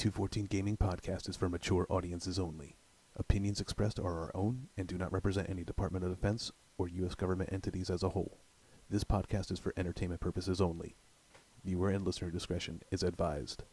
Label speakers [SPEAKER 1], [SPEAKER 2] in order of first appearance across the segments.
[SPEAKER 1] 214 Gaming Podcast is for mature audiences only. Opinions expressed are our own and do not represent any Department of Defense or U.S. government entities as a whole. This podcast is for entertainment purposes only. Viewer and listener discretion is advised.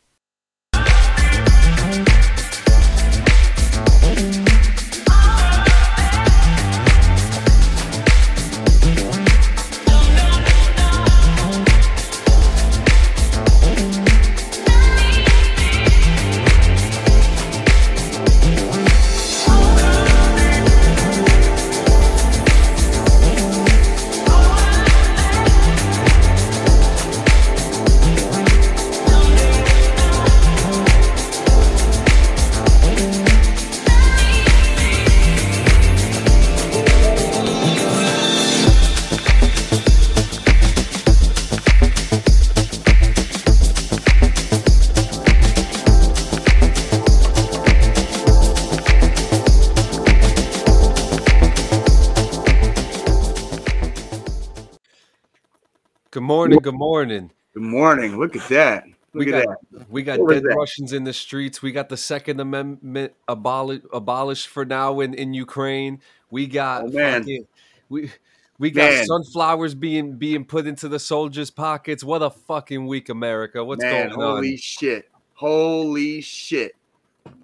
[SPEAKER 2] Good morning. Good morning.
[SPEAKER 3] Look at that. Look
[SPEAKER 2] we
[SPEAKER 3] at
[SPEAKER 2] got
[SPEAKER 3] that.
[SPEAKER 2] we got
[SPEAKER 3] What
[SPEAKER 2] dead? Russians in the streets. We got the Second Amendment aboli- abolished for now in, in Ukraine. We got
[SPEAKER 3] Oh, man.
[SPEAKER 2] fucking- we we got
[SPEAKER 3] Man.
[SPEAKER 2] sunflowers being being put into the soldiers' pockets. What a fucking week, America! What's
[SPEAKER 3] Man,
[SPEAKER 2] going
[SPEAKER 3] holy
[SPEAKER 2] on?
[SPEAKER 3] Holy shit. Holy shit.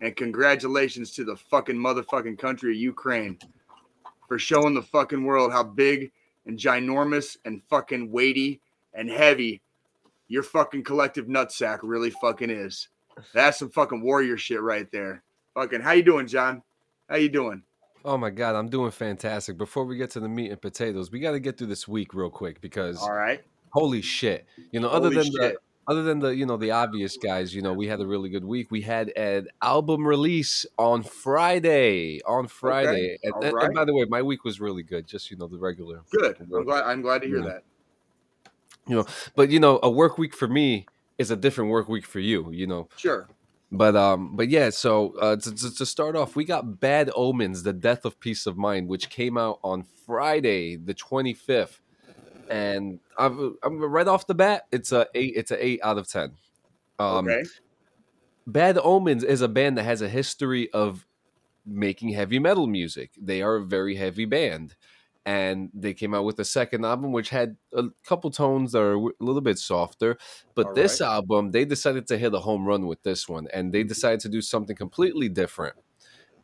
[SPEAKER 3] And congratulations to the fucking motherfucking country of Ukraine for showing the fucking world how big and ginormous and fucking weighty and heavy your fucking collective nutsack really fucking is. That's some fucking warrior shit right there. Fucking how you doing, John? How you doing?
[SPEAKER 2] Oh my god, I'm doing fantastic. Before we get to the meat and potatoes, we got to get through this week real quick because
[SPEAKER 3] All right.
[SPEAKER 2] holy shit! You know, other
[SPEAKER 3] Holy
[SPEAKER 2] than
[SPEAKER 3] shit.
[SPEAKER 2] the other than the you know the obvious guys, you know, we had a really good week. We had an album release on Friday. On Friday, and,
[SPEAKER 3] all
[SPEAKER 2] and- and by the way, my week was really good. Just you know the regular,
[SPEAKER 3] Good. I'm glad I'm glad to hear
[SPEAKER 2] Yeah.
[SPEAKER 3] that.
[SPEAKER 2] But you know a work week for me is a different work week for you. You know,
[SPEAKER 3] Sure.
[SPEAKER 2] but um, but yeah. So uh, to, to, to start off, we got Bad Omens: The Death of Peace of Mind, which came out on Friday, the 25th, and I'm, I'm right off the bat, it's a eight. It's a eight out of ten. Um,
[SPEAKER 3] okay.
[SPEAKER 2] Bad Omens is a band that has a history of making heavy metal music. They are a very heavy band. And they came out with a second album, which had a couple tones that are a little bit softer. But
[SPEAKER 3] All
[SPEAKER 2] this
[SPEAKER 3] right.
[SPEAKER 2] album, they decided to hit a home run with this one, and they decided to do something completely different.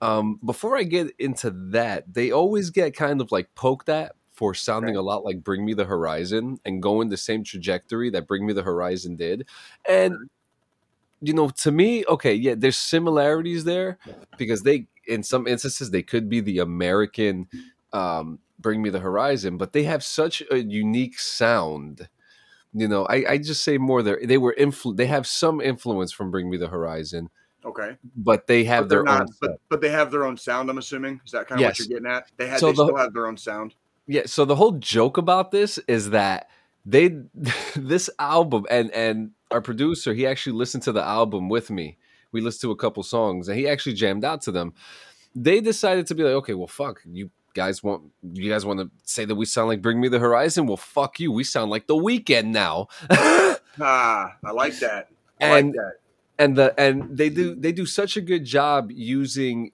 [SPEAKER 2] Um, before I get into that, they always get kind of like poked at for sounding a lot like Bring Me the Horizon and going the same trajectory that Bring Me the Horizon did. And you know, to me, okay, yeah, there's similarities there because they, in some instances, they could be the American um, Bring Me the Horizon, but they have such a unique sound. You know, I, I just say more there. They were influ- They have some influence from Bring Me the Horizon,
[SPEAKER 3] Okay.
[SPEAKER 2] but they have
[SPEAKER 3] But
[SPEAKER 2] their
[SPEAKER 3] not,
[SPEAKER 2] own.
[SPEAKER 3] but, but they have their own sound. I'm assuming is that kind of
[SPEAKER 2] Yes.
[SPEAKER 3] what you're getting at? They had
[SPEAKER 2] So
[SPEAKER 3] they
[SPEAKER 2] the-
[SPEAKER 3] still have their own sound.
[SPEAKER 2] Yeah, so the whole joke about this is that they this album and and our producer, he actually listened to the album with me. We listened to a couple songs and he actually jammed out to them. They decided to be like, okay, well fuck, you guys want you guys want to say that we sound like Bring Me the Horizon? Well fuck you. We sound like the Weeknd now.
[SPEAKER 3] Ah, I like that. I
[SPEAKER 2] And-
[SPEAKER 3] like that.
[SPEAKER 2] and the and they do they do such a good job using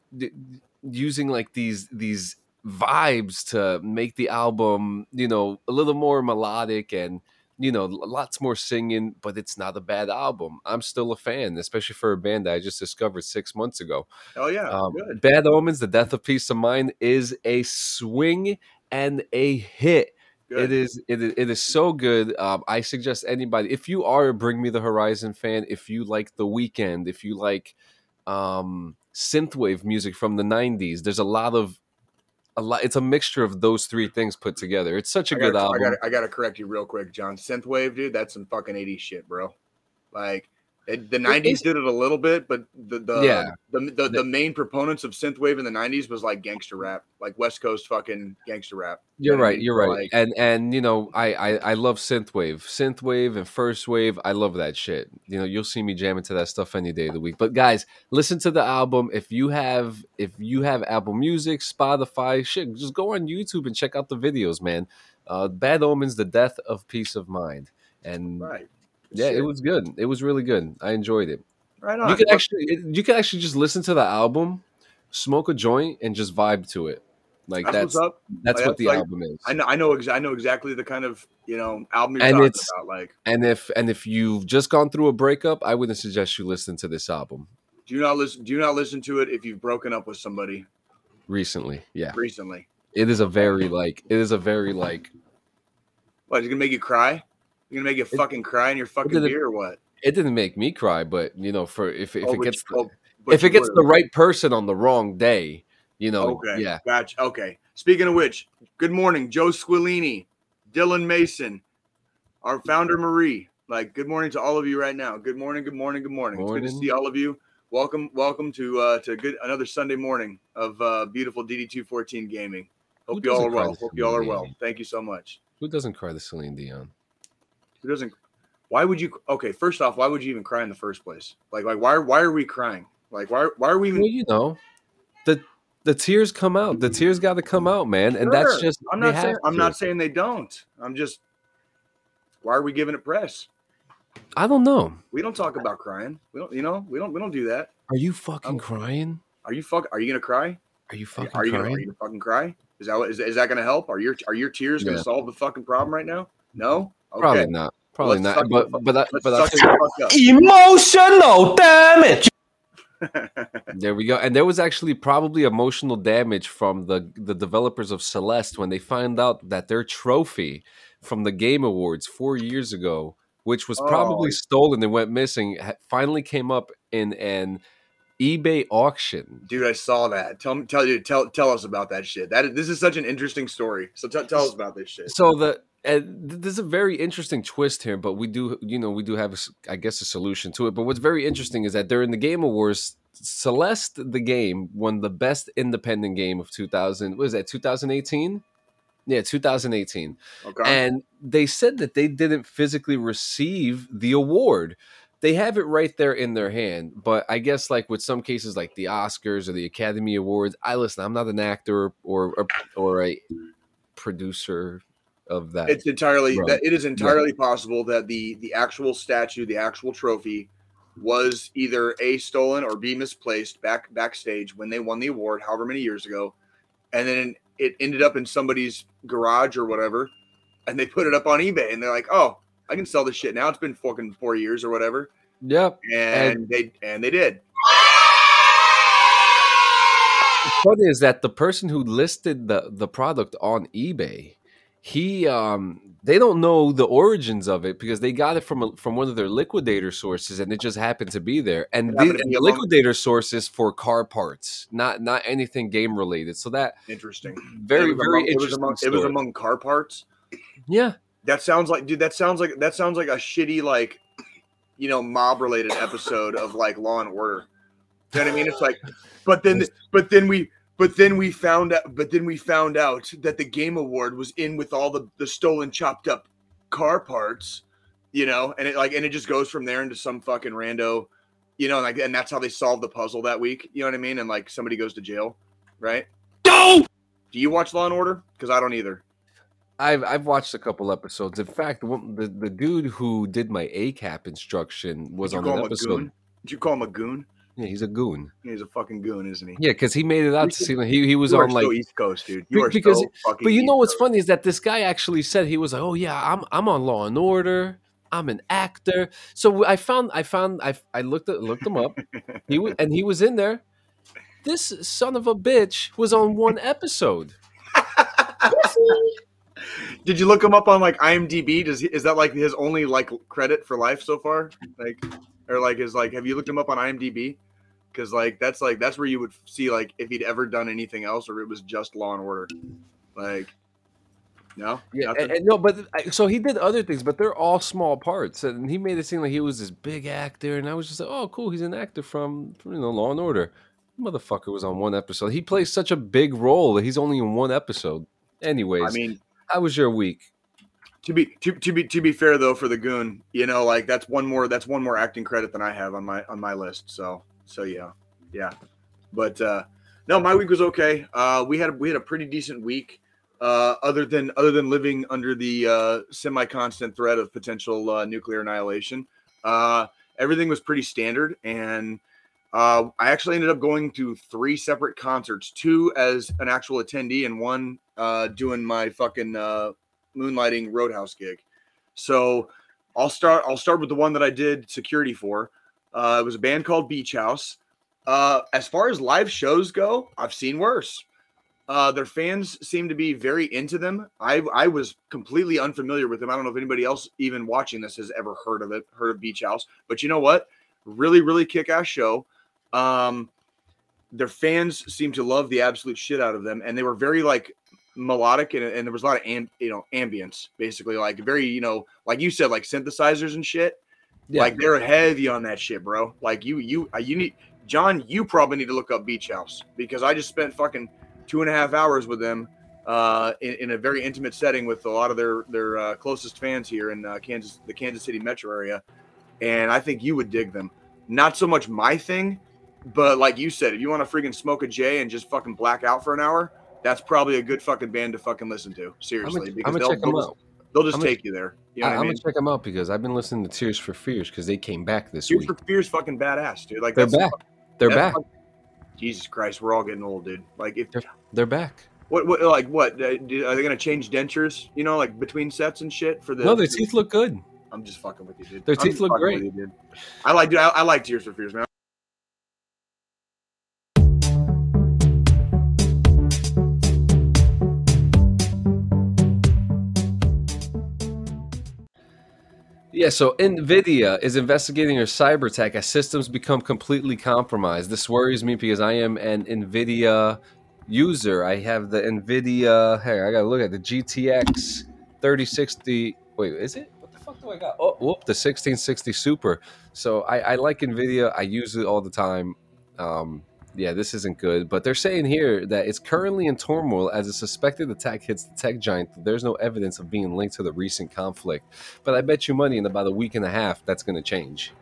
[SPEAKER 2] using like these these vibes to make the album you know a little more melodic and you know lots more singing but it's not a bad album. I'm still a fan especially for a band that i just discovered six months ago.
[SPEAKER 3] Oh yeah,
[SPEAKER 2] um, bad omens the death of peace of mind is a swing and a hit.
[SPEAKER 3] Good.
[SPEAKER 2] it is it is, it is so good. Um, I suggest anybody if you are a Bring Me the Horizon fan, if you like The Weeknd, if you like um, synthwave music from the '90s, there's a lot of a lot. It's a mixture of those three things put together. It's such a
[SPEAKER 3] I
[SPEAKER 2] good
[SPEAKER 3] gotta, I
[SPEAKER 2] album.
[SPEAKER 3] gotta, I gotta correct you real quick, John. Synthwave, dude, that's some fucking 80s shit, bro. Like it, the 90s
[SPEAKER 2] is-
[SPEAKER 3] did it a little bit, but the the
[SPEAKER 2] Yeah.
[SPEAKER 3] the, the, the main proponents of synthwave in the 90s was like gangster rap, like West Coast fucking gangster rap. You
[SPEAKER 2] You're
[SPEAKER 3] know what I
[SPEAKER 2] right. You're right.
[SPEAKER 3] like-
[SPEAKER 2] and and you know, I, I I love synthwave, synthwave, and first wave. I love that shit. You know, you'll see me jamming to that stuff any day of the week. But guys, listen to the album. If you have if you have Apple Music, Spotify, shit, just go on YouTube and check out the videos, man. Uh, Bad Omens: The Death of Peace of Mind, and
[SPEAKER 3] Right.
[SPEAKER 2] Yeah,
[SPEAKER 3] Shit.
[SPEAKER 2] it was good. It was really good. I enjoyed it.
[SPEAKER 3] right on.
[SPEAKER 2] You could actually you could actually just listen to the album, smoke a joint, and just vibe to it. Like
[SPEAKER 3] that's,
[SPEAKER 2] that's that's
[SPEAKER 3] Like,
[SPEAKER 2] what the
[SPEAKER 3] like-
[SPEAKER 2] album is.
[SPEAKER 3] I know, I know, ex- I know exactly the kind of you know album you're
[SPEAKER 2] And
[SPEAKER 3] talking
[SPEAKER 2] it's-
[SPEAKER 3] about. Like,
[SPEAKER 2] And if and if you've just gone through a breakup, I wouldn't suggest you listen to this album
[SPEAKER 3] do not listen. Do not listen to it if you've broken up with somebody
[SPEAKER 2] recently. Yeah,
[SPEAKER 3] recently.
[SPEAKER 2] it is a very like it is a very like
[SPEAKER 3] What? Is it gonna make you cry? You gonna make you fucking cry in your fucking beer or what?
[SPEAKER 2] it didn't make me cry, but you know, for if if
[SPEAKER 3] Oh,
[SPEAKER 2] it gets
[SPEAKER 3] you- oh,
[SPEAKER 2] if it gets the right person on the wrong day, you know,
[SPEAKER 3] Okay.
[SPEAKER 2] yeah.
[SPEAKER 3] Gotcha. Okay. Speaking of which, good morning, Joe Squillini, Dylan Mason, our founder Marie. Like, good morning to all of you right now. Good morning. Good morning. Good morning. It's good to see all of you. Welcome, welcome to uh to good another Sunday morning of uh beautiful DD214 gaming.
[SPEAKER 2] Who
[SPEAKER 3] Hope you all are well. Hope you all are well. Thank you so much.
[SPEAKER 2] Who doesn't cry the Celine Dion?
[SPEAKER 3] Doesn't? Why would you? Okay, first off, why would you even cry in the first place? Like, like why? Why are we crying? Like, why? Why are we even?
[SPEAKER 2] Well, you know, the the tears come out. The tears got to come out, man, and that's just.
[SPEAKER 3] I'm not saying I'm not saying they don't. I'm just why are we giving it press?
[SPEAKER 2] I don't know.
[SPEAKER 3] We don't talk about crying. We don't you know, we don't we don't do that.
[SPEAKER 2] Are you fucking
[SPEAKER 3] I'm-
[SPEAKER 2] crying?
[SPEAKER 3] Are you fuck are you gonna cry?
[SPEAKER 2] Are you fucking
[SPEAKER 3] are you gonna,
[SPEAKER 2] crying?
[SPEAKER 3] are you gonna fucking cry? Is that what is, is that gonna help? Are your are your tears gonna solve the fucking problem right now? No? Okay.
[SPEAKER 2] Probably not. Probably
[SPEAKER 3] Let's
[SPEAKER 2] not. But but that,
[SPEAKER 3] Let's
[SPEAKER 2] but I
[SPEAKER 3] suck
[SPEAKER 2] think,
[SPEAKER 3] the fuck
[SPEAKER 4] Emotional damage.
[SPEAKER 2] there we go. And there was actually probably emotional damage from the the developers of Celeste when they find out that their trophy from the Game Awards four years ago, which was oh. probably
[SPEAKER 3] Oh.
[SPEAKER 2] stolen and went missing, finally came up in an eBay auction.
[SPEAKER 3] Dude, I saw that. Tell me tell you tell tell us about that shit. That this is such an interesting story. So t- tell us about this shit.
[SPEAKER 2] So the and there's a very interesting twist here, but we do, you know, we do have, a I guess, a solution to it. But what's very interesting is that during the Game Awards, Celeste, the game, won the best independent game of 2000. What is that? 2018? Yeah, 2018.
[SPEAKER 3] Okay.
[SPEAKER 2] And they said that they didn't physically receive the award. They have it right there in their hand, but I guess like with some cases, like the Oscars or the Academy Awards, I listen. I'm not an actor or or, or a producer of that.
[SPEAKER 3] it's entirely
[SPEAKER 2] Right.
[SPEAKER 3] that it is entirely possible that the the actual statue, the actual trophy, was either a stolen or b misplaced back backstage when they won the award, however many years ago, and then it ended up in somebody's garage or whatever, and they put it up on eBay, and they're like, "Oh, I can sell this shit now. It's been fucking four years or whatever,"
[SPEAKER 2] yep.
[SPEAKER 3] and, they and they did.
[SPEAKER 2] funny is that the person who listed the the product on eBay, he um they don't know the origins of it because they got it from a, from one of their liquidator sources and it just happened to be there. And the, and the liquidator sources for car parts, not not anything game related. So that
[SPEAKER 3] Interesting.
[SPEAKER 2] very very
[SPEAKER 3] among, it was
[SPEAKER 2] interesting.
[SPEAKER 3] among, it was among car parts.
[SPEAKER 2] yeah,
[SPEAKER 3] That sounds like, dude. That sounds like that sounds like a shitty, like, you know, mob related episode of like Law and Order. You know what I mean? It's like, but then, but then we, but then we found out, but then we found out that the Game Award was in with all the the stolen, chopped up car parts. You know, and it like, and it just goes from there into some fucking rando. You know, like, and that's how they solved the puzzle that week. You know what I mean? And like, somebody goes to jail, right?
[SPEAKER 4] No.
[SPEAKER 3] Do you watch Law and Order? Because I don't either.
[SPEAKER 2] I've I've watched a couple episodes. In fact, the the dude who did my ACAP instruction was on
[SPEAKER 3] call
[SPEAKER 2] an
[SPEAKER 3] a
[SPEAKER 2] episode.
[SPEAKER 3] goon? Did you call him a goon?
[SPEAKER 2] Yeah, he's a goon.
[SPEAKER 3] He's a fucking goon, isn't he?
[SPEAKER 2] Yeah, because he made it out to seem like he, he was on like
[SPEAKER 3] East Coast, dude. You are
[SPEAKER 2] because-
[SPEAKER 3] so fucking.
[SPEAKER 2] But you know
[SPEAKER 3] East
[SPEAKER 2] what's
[SPEAKER 3] Coast.
[SPEAKER 2] funny is that this guy actually said he was like, "Oh yeah, I'm I'm on Law and Order. I'm an actor." So I found I found I I looked at, looked him up. He was and he was in there. This son of a bitch was on one episode.
[SPEAKER 3] Did you look him up on like IMDb? Does he, is that like his only like credit for life so far? Like, or like is like have you looked him up on IMDb? Because like that's like that's where you would see like if he'd ever done anything else or it was just Law and Order. Like, no,
[SPEAKER 2] Yeah, and, and no, but so he did other things, but they're all small parts, and he made it seem like he was this big actor, and I was just like, "Oh, cool, he's an actor from, from you know Law and Order." Motherfucker was on one episode. He plays such a big role that he's only in one episode. Anyways,
[SPEAKER 3] I mean,
[SPEAKER 2] how was your week?
[SPEAKER 3] to be to, to be to be fair though for the goon you know like that's one more that's one more acting credit than i have on my on my list so so yeah yeah but uh no my week was okay uh we had we had a pretty decent week uh other than other than living under the uh semi-constant threat of potential uh, nuclear annihilation uh everything was pretty standard. And uh, I actually ended up going to three separate concerts, two as an actual attendee, and one uh, doing my fucking uh, moonlighting Roadhouse gig. So I'll start. I'll start with the one that I did security for. Uh, it was a band called Beach House. Uh, as far as live shows go, I've seen worse. Uh, their fans seem to be very into them. I I was completely unfamiliar with them. I don't know if anybody else even watching this has ever heard of it, heard of Beach House. But you know what? Really, really kick ass show. Um, their fans seem to love the absolute shit out of them, and they were very like melodic and, and there was a lot of am, you know ambience basically like very you know like you said like synthesizers and shit
[SPEAKER 2] Yeah.
[SPEAKER 3] like they're heavy on that shit bro like you you uh, you need john you probably need to look up beach house because i just spent fucking two and a half hours with them uh in, in a very intimate setting with a lot of their their uh, closest fans here in uh, kansas the kansas city metro area and i think you would dig them not so much my thing but like you said if you want to freaking smoke a j and just fucking black out for an hour that's probably a good fucking band to fucking listen to. Seriously, because they'll, they'll just, they'll just take you there. You know
[SPEAKER 2] I, am
[SPEAKER 3] mean?
[SPEAKER 2] gonna check them out because I've been listening to Tears for Fears because they came back this
[SPEAKER 3] Tears
[SPEAKER 2] week.
[SPEAKER 3] Tears for Fears fucking badass, dude. Like
[SPEAKER 2] They're back. They're back.
[SPEAKER 3] fucking- Jesus Christ, we're all getting old, dude. Like if
[SPEAKER 2] They're they're back.
[SPEAKER 3] what what like what uh, are they gonna change dentures? You know, like between sets and shit for the.
[SPEAKER 2] No, their teeth look good.
[SPEAKER 3] I'm just fucking with you, dude.
[SPEAKER 2] Their teeth look great.
[SPEAKER 3] you, dude. I like, dude. I, I like Tears for Fears, man.
[SPEAKER 2] Yeah, so Nvidia is investigating a cyber attack as systems become completely compromised. This worries me because I am an Nvidia user. I have the Nvidia. Hey, I gotta look at the GTX 3060. Wait, is it? What the fuck do I got? Oh, whoop, the 1660 Super. So I, I like Nvidia. I use it all the time. Um, yeah, this isn't good. But they're saying here that it's currently in turmoil as a suspected attack hits the tech giant. There's no evidence of being linked to the recent conflict. But I bet you money in about a week and a half that's going to change.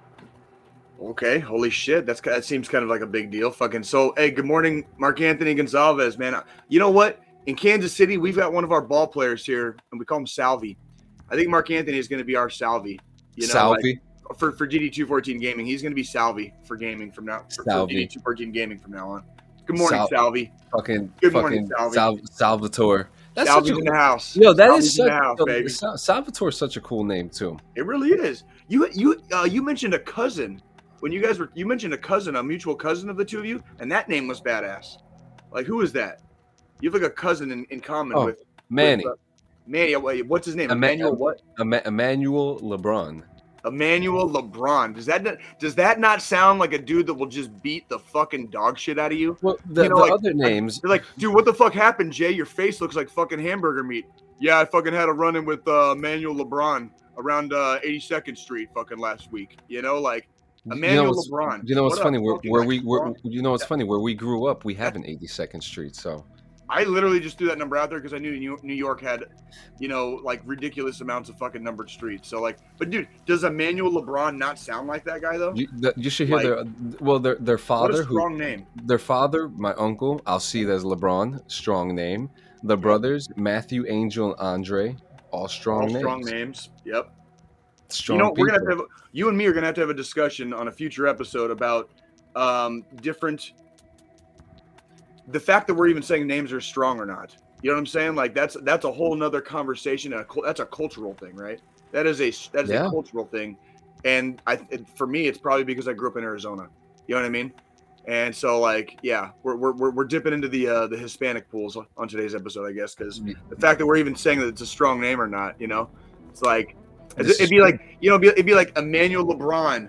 [SPEAKER 3] Okay, holy shit, that's that seems kind of like a big deal. Fucking so, hey, good morning, Mark Anthony Gonzalez, man. You know what? In Kansas City, we've got one of our ball players here, and we call him Salvi. I think Mark Anthony is going to be our Salvi. You know, like,
[SPEAKER 2] Salvi.
[SPEAKER 3] For for DD two fourteen gaming, he's going to be Salvi for gaming from now. For,
[SPEAKER 2] Salvi.
[SPEAKER 3] DD two fourteen gaming from now on. Good morning,
[SPEAKER 2] Sal-
[SPEAKER 3] Salvi.
[SPEAKER 2] fucking
[SPEAKER 3] Good morning, Salvi.
[SPEAKER 2] Sal- Salvatore. That's
[SPEAKER 3] Salvi's
[SPEAKER 2] such a
[SPEAKER 3] in the house.
[SPEAKER 2] Yo, that
[SPEAKER 3] Salvi's
[SPEAKER 2] is such
[SPEAKER 3] house,
[SPEAKER 2] yo,
[SPEAKER 3] baby.
[SPEAKER 2] Sal- Salvatore's such a cool name too.
[SPEAKER 3] It really is. You you uh, you mentioned a cousin when you guys were you mentioned a cousin, a mutual cousin of the two of you, and that name was badass. Like who is that? You have like a cousin in, in common
[SPEAKER 2] Oh,
[SPEAKER 3] with
[SPEAKER 2] Manny,
[SPEAKER 3] with, uh, Manny. uh, What's his name? Emmanuel What
[SPEAKER 2] Emmanuel LeBron.
[SPEAKER 3] Emmanuel LeBron. Does that not, does that not sound like a dude that will just beat the fucking dog shit out of you?
[SPEAKER 2] Well, the,
[SPEAKER 3] You know,
[SPEAKER 2] the
[SPEAKER 3] like-
[SPEAKER 2] other names.
[SPEAKER 3] They're like, dude, what the fuck happened, Jay? Your face looks like fucking hamburger meat. Yeah, I fucking had a run in with uh, Emmanuel LeBron around uh, 82nd Street fucking last week. You know, like
[SPEAKER 2] you
[SPEAKER 3] Emmanuel
[SPEAKER 2] know
[SPEAKER 3] LeBron.
[SPEAKER 2] You know what's
[SPEAKER 3] What
[SPEAKER 2] funny? Where, where we where, you know what's funny? Where we grew up, we have an 82nd Street. So
[SPEAKER 3] I literally just threw that number out there because I knew New York had, you know, like ridiculous amounts of fucking numbered streets. So like, but dude, does Emmanuel LeBron not sound like that guy though?
[SPEAKER 2] you, the, you should hear
[SPEAKER 3] Like-
[SPEAKER 2] their well their their father who
[SPEAKER 3] name.
[SPEAKER 2] their father my uncle I'll see it as LeBron strong name. The brothers Matthew Angel and Andre all strong
[SPEAKER 3] All
[SPEAKER 2] names.
[SPEAKER 3] strong names. Yep.
[SPEAKER 2] Strong
[SPEAKER 3] you know, we're gonna have to have you and me are gonna have to have a discussion on a future episode about um, different. The fact that we're even saying names are strong or not. You know what I'm saying? Like that's that's a whole nother conversation. A, that's a cultural thing, right? That is a that is
[SPEAKER 2] Yeah.
[SPEAKER 3] a cultural thing, and I it, for me it's probably because I grew up in Arizona. You know what I mean? And so like yeah, we're we're, we're, we're dipping into the uh, the Hispanic pools on today's episode, I guess, because the fact that we're even saying that it's a strong name or not, you know, it's like
[SPEAKER 2] This
[SPEAKER 3] it'd be like you know, it'd be, it'd be like Emmanuel LeBron,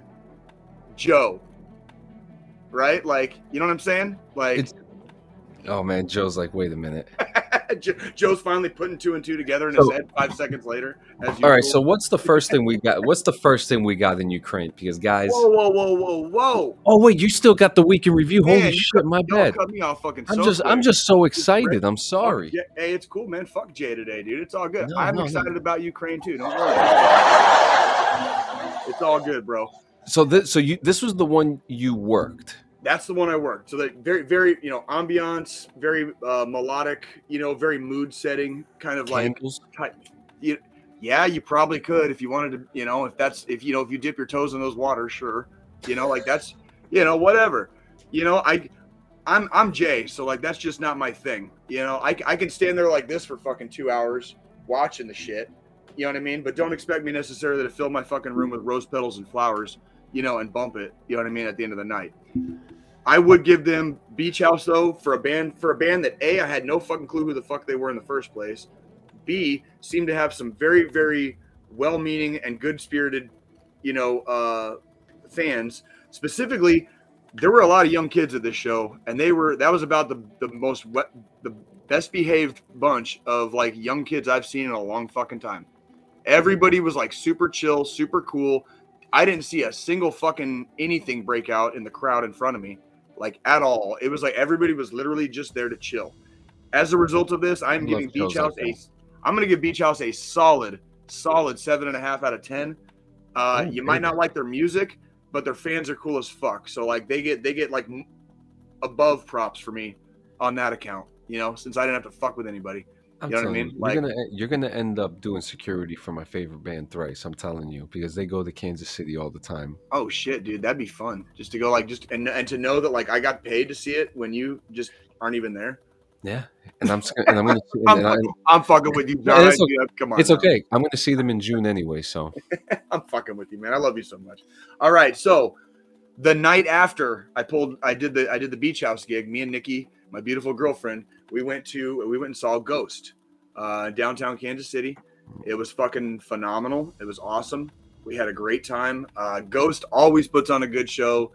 [SPEAKER 3] Joe, right? Like you know what I'm saying? Like
[SPEAKER 2] It's- Oh man, Joe's like, wait a minute.
[SPEAKER 3] Joe's finally putting two and two together in
[SPEAKER 2] So-
[SPEAKER 3] his head five seconds later. As
[SPEAKER 2] All right, so what's the first thing we got? What's the first thing we got in Ukraine? Because guys,
[SPEAKER 3] whoa, whoa, whoa, whoa, whoa!
[SPEAKER 2] oh wait, you still got the week in review.
[SPEAKER 3] Man,
[SPEAKER 2] Holy shit, my bad.
[SPEAKER 3] cut me off fucking.
[SPEAKER 2] I'm
[SPEAKER 3] so
[SPEAKER 2] just, I'm just so excited. I'm sorry.
[SPEAKER 3] Jay- Hey, it's cool, man. Fuck Jay today, dude. It's all good.
[SPEAKER 2] No,
[SPEAKER 3] I'm
[SPEAKER 2] no, no.
[SPEAKER 3] excited about Ukraine too. Don't worry. it's all good, bro.
[SPEAKER 2] So this, so you, this was the one you worked.
[SPEAKER 3] That's the one I worked. So that very, very, you know, ambiance, very uh, melodic, you know, very mood setting, kind of like
[SPEAKER 2] Candles.
[SPEAKER 3] type. You, yeah, you probably could if you wanted to, you know, if that's if you know if you dip your toes in those waters, sure. You know, like that's you know, whatever. You know, I I'm I'm Jay, so like that's just not my thing. You know, I I can stand there like this for fucking two hours watching the shit. You know what I mean? But don't expect me necessarily to fill my fucking room with rose petals and flowers, you know, and bump it. You know what I mean? At the end of the night. I would give them Beach House though for a band for a band that A I had no fucking clue who the fuck they were in the first place. B seemed to have some very very well-meaning and good-spirited, you know, uh, fans. Specifically, there were a lot of young kids at this show, and they were that was about the the most wet, the best behaved bunch of like young kids I've seen in a long fucking time. Everybody was like super chill, super cool. I didn't see a single fucking anything break out in the crowd in front of me, like at all. It was like everybody was literally just there to chill. As a result of this, I'm giving Beach
[SPEAKER 2] like
[SPEAKER 3] House a I'm gonna give Beach House a solid, solid seven and a half out of ten. Uh,
[SPEAKER 2] Oh,
[SPEAKER 3] you might not like their music, but their fans are cool as fuck. So like they get they get like above props for me on that account. You know, since I didn't have to fuck with anybody.
[SPEAKER 2] I'm
[SPEAKER 3] You know what I
[SPEAKER 2] telling
[SPEAKER 3] mean? Like-
[SPEAKER 2] you're gonna eh, you're gonna end up doing security for my favorite band, Thrice. I'm telling you because they go to Kansas City all the time.
[SPEAKER 3] Oh shit, dude, that'd be fun. Just to go like just and and to know that like I got paid to see it when you just aren't even there.
[SPEAKER 2] Yeah, and I'm and I'm gonna. see-
[SPEAKER 3] I'm,
[SPEAKER 2] and I-
[SPEAKER 3] fucking, I'm fucking with you, John.
[SPEAKER 2] it's
[SPEAKER 3] Dude, Come on,
[SPEAKER 2] it's
[SPEAKER 3] now.
[SPEAKER 2] okay. I'm gonna see them in June anyway. So
[SPEAKER 3] I'm fucking with you, man. I love you so much. All right, so the night after I pulled, I did the I did the beach house gig. Me and Nikki, my beautiful girlfriend, we went to we went and saw Ghost, uh, downtown Kansas City. It was fucking phenomenal. It was awesome. We had a great time. Uh, Ghost always puts on a good show,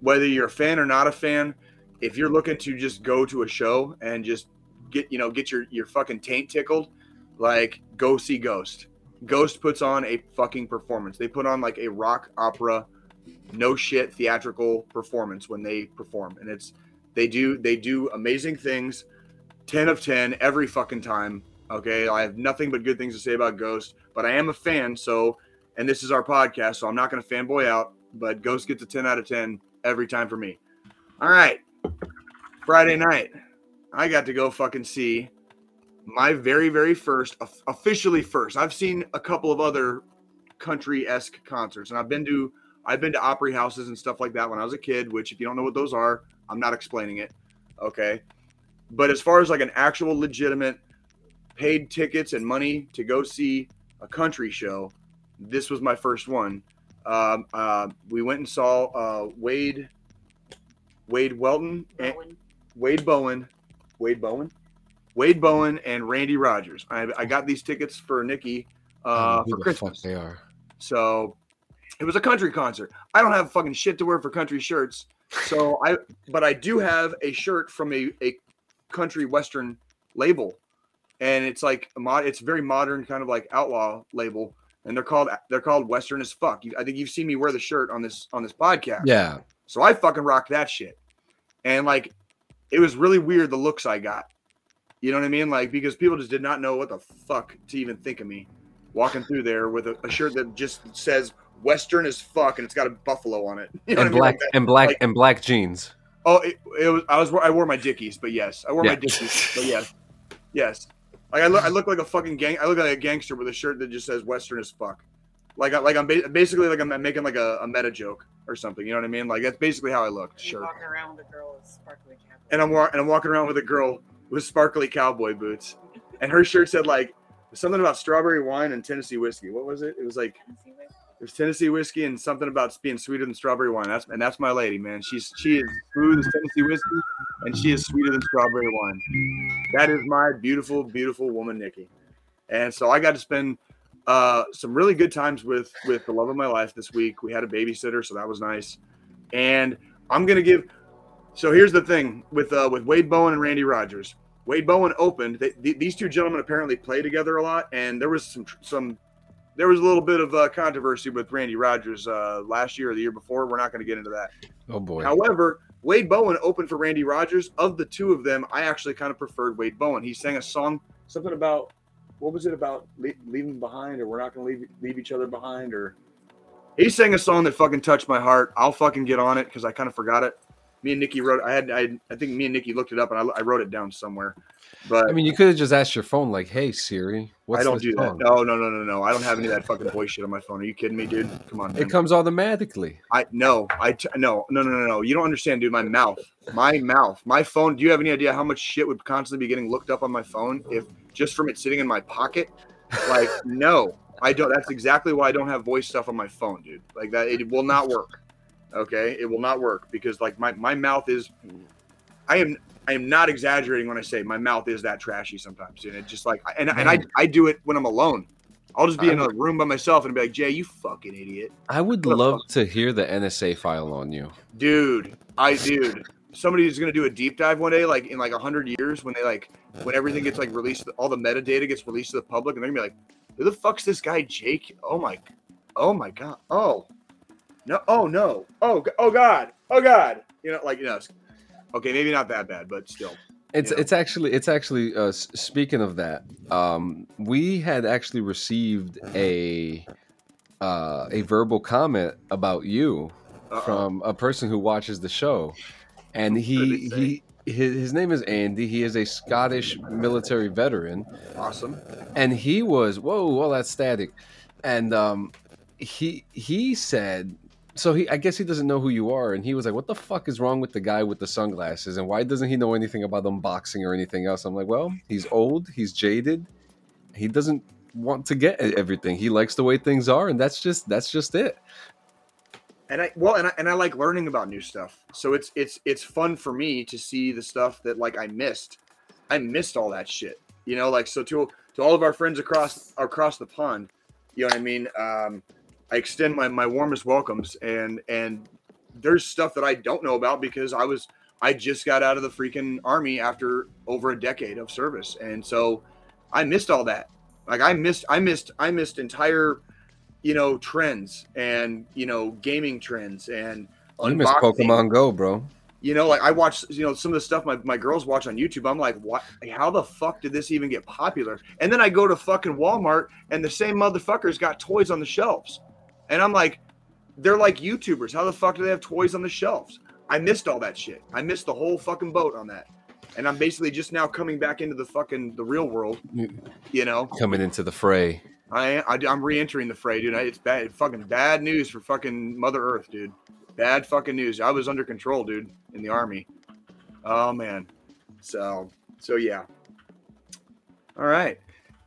[SPEAKER 3] whether you're a fan or not a fan. If you're looking to just go to a show and just get you know get your your fucking taint tickled, like go see Ghost. Ghost puts on a fucking performance. They put on like a rock opera, no shit theatrical performance when they perform, and it's they do they do amazing things. Ten of ten every fucking time. Okay, I have nothing but good things to say about Ghost, but I am a fan. So, and this is our podcast, so I'm not going to fanboy out. But Ghost gets a ten out of ten every time for me. All right, Friday night, I got to go fucking see my very very first officially first i've seen a couple of other country-esque concerts and i've been to i've been to opry houses and stuff like that when i was a kid which if you don't know what those are i'm not explaining it okay but as far as like an actual legitimate paid tickets and money to go see a country show this was my first one um, uh, we went and saw uh, wade wade welton and, Wade Bowen, Wade Bowen, Wade Bowen, and Randy Rogers. I, I got these tickets for Nikki uh, for
[SPEAKER 2] who the
[SPEAKER 3] Christmas.
[SPEAKER 2] they are.
[SPEAKER 3] So it was a country concert. I don't have fucking shit to wear for country shirts. So I, but I do have a shirt from a, a country western label, and it's like a mod. It's very modern, kind of like outlaw label, and they're called they're called Western as fuck. You, I think you've seen me wear the shirt on this on this podcast.
[SPEAKER 2] Yeah,
[SPEAKER 3] So I fucking rocked that shit. And like it was really weird the looks I got. You know what I mean? Like because people just did not know what the fuck to even think of me walking through there with a, a shirt that just says Western as fuck and it's got a buffalo on it. You know
[SPEAKER 2] and
[SPEAKER 3] what I mean?
[SPEAKER 2] black
[SPEAKER 3] Like that-
[SPEAKER 2] and black
[SPEAKER 3] like-
[SPEAKER 2] and black jeans.
[SPEAKER 3] oh, it, it was I was I wore my Dickies, but yes, I wore my
[SPEAKER 2] Yeah.
[SPEAKER 3] Dickies, but yes, yes. Like I look, I look like a fucking gang. I look like a gangster with a shirt that just says Western as fuck. Like, I, like I'm ba- basically like I'm making like a, a meta joke or something. You know what I mean? Like that's basically how I look.
[SPEAKER 5] You
[SPEAKER 3] Sure.
[SPEAKER 5] walking around with a girl with sparkly cap.
[SPEAKER 3] and I'm wa- and I'm walking around with a girl with sparkly cowboy boots, and her shirt said like something about strawberry wine and Tennessee whiskey. What was it? It was like it was Tennessee whiskey and something about being sweeter than strawberry wine. That's and that's my lady, man. She's she is smooth as Tennessee whiskey, and she is sweeter than strawberry wine. That is my beautiful, beautiful woman, Nikki. And so I got to spend uh, some really good times with with the love of my life this week. We had a babysitter, so that was nice. And I'm gonna give. So here's the thing with uh, with Wade Bowen and Randy Rogers. Wade Bowen opened. They, th- these two gentlemen apparently play together a lot, and there was some some there was a little bit of uh, controversy with Randy Rogers uh, last year or the year before. We're not going to get into that.
[SPEAKER 2] Oh boy.
[SPEAKER 3] However, Wade Bowen opened for Randy Rogers. Of the two of them, I actually kind of preferred Wade Bowen. He sang a song, something about what was it about leaving behind, or we're not going to leave leave each other behind, or he sang a song that fucking touched my heart. I'll fucking get on it because I kind of forgot it. Me and Nikki wrote. I had. I, I think me and Nikki looked it up, and I, I wrote it down somewhere. But
[SPEAKER 2] I mean, you could have just asked your phone, like, "Hey Siri, what's
[SPEAKER 3] I don't do that. No, no, no, no, no. I don't have any of that fucking voice shit on my phone. Are you kidding me, dude? Come on, man.
[SPEAKER 2] It comes automatically.
[SPEAKER 3] I no, I t- no, no, no, no, no. You don't understand, dude. My mouth, my mouth, my phone. Do you have any idea how much shit would constantly be getting looked up on my phone if just from it sitting in my pocket? Like, no, I don't. That's exactly why I don't have voice stuff on my phone, dude. Like that, it will not work. Okay, it will not work because like my my mouth is. I am I am not exaggerating when I say my mouth is that trashy sometimes, and It just like and and I I do it when I'm alone. I'll just be in a room by myself and be like, Jay, you fucking idiot.
[SPEAKER 2] I would love to hear the NSA file on you.
[SPEAKER 3] dude i dude somebody's gonna do a deep dive one day like in like a hundred years when they like when everything gets like released all the metadata gets released to the public and they're gonna be like who the fuck's this guy jake oh my oh my god oh no oh no oh oh god oh god you know like you know okay maybe not that bad but still
[SPEAKER 2] It's
[SPEAKER 3] Yeah.
[SPEAKER 2] it's actually it's actually uh, speaking of that, um, we had actually received a uh, a verbal comment about you
[SPEAKER 3] Uh-oh.
[SPEAKER 2] from a person who watches the show, and he he his, his name is Andy. He is a Scottish military veteran,
[SPEAKER 3] awesome
[SPEAKER 2] and he was whoa all that static, and um, he he said. So he, I guess he doesn't know who you are, and he was like, "What the fuck is wrong with the guy with the sunglasses? And why doesn't he know anything about unboxing or anything else?" I'm like, "Well, he's old, he's jaded, he doesn't want to get everything. He likes the way things are, and that's just that's just it."
[SPEAKER 3] and I well and I, and I like learning about new stuff. So it's it's it's fun for me to see the stuff that like I missed. I missed all that shit. You know, like so to to all of our friends across across the pond, you know what I mean? Um I extend my my warmest welcomes and and there's stuff that I don't know about because I was I just got out of the freaking army after over a decade of service. And so I missed all that. Like I missed I missed I missed entire you know trends and you know gaming trends and
[SPEAKER 2] You miss
[SPEAKER 3] unboxing.
[SPEAKER 2] Pokemon Go, bro.
[SPEAKER 3] You know, like I watch, you know, some of the stuff my, my girls watch on YouTube. I'm like, what? How the fuck did this even get popular? And then I go to fucking Walmart and the same motherfuckers got toys on the shelves. And I'm like, they're like YouTubers. How the fuck do they have toys on the shelves? I missed all that shit. I missed the whole fucking boat on that. And I'm basically just now coming back into the fucking the real world. You know,
[SPEAKER 2] Coming into the fray.
[SPEAKER 3] I, I I'm re-entering the fray, dude. I, it's bad, fucking bad news for fucking Mother Earth, dude. Bad fucking news. I was under control, dude, in the army. Oh man. So so yeah. All right,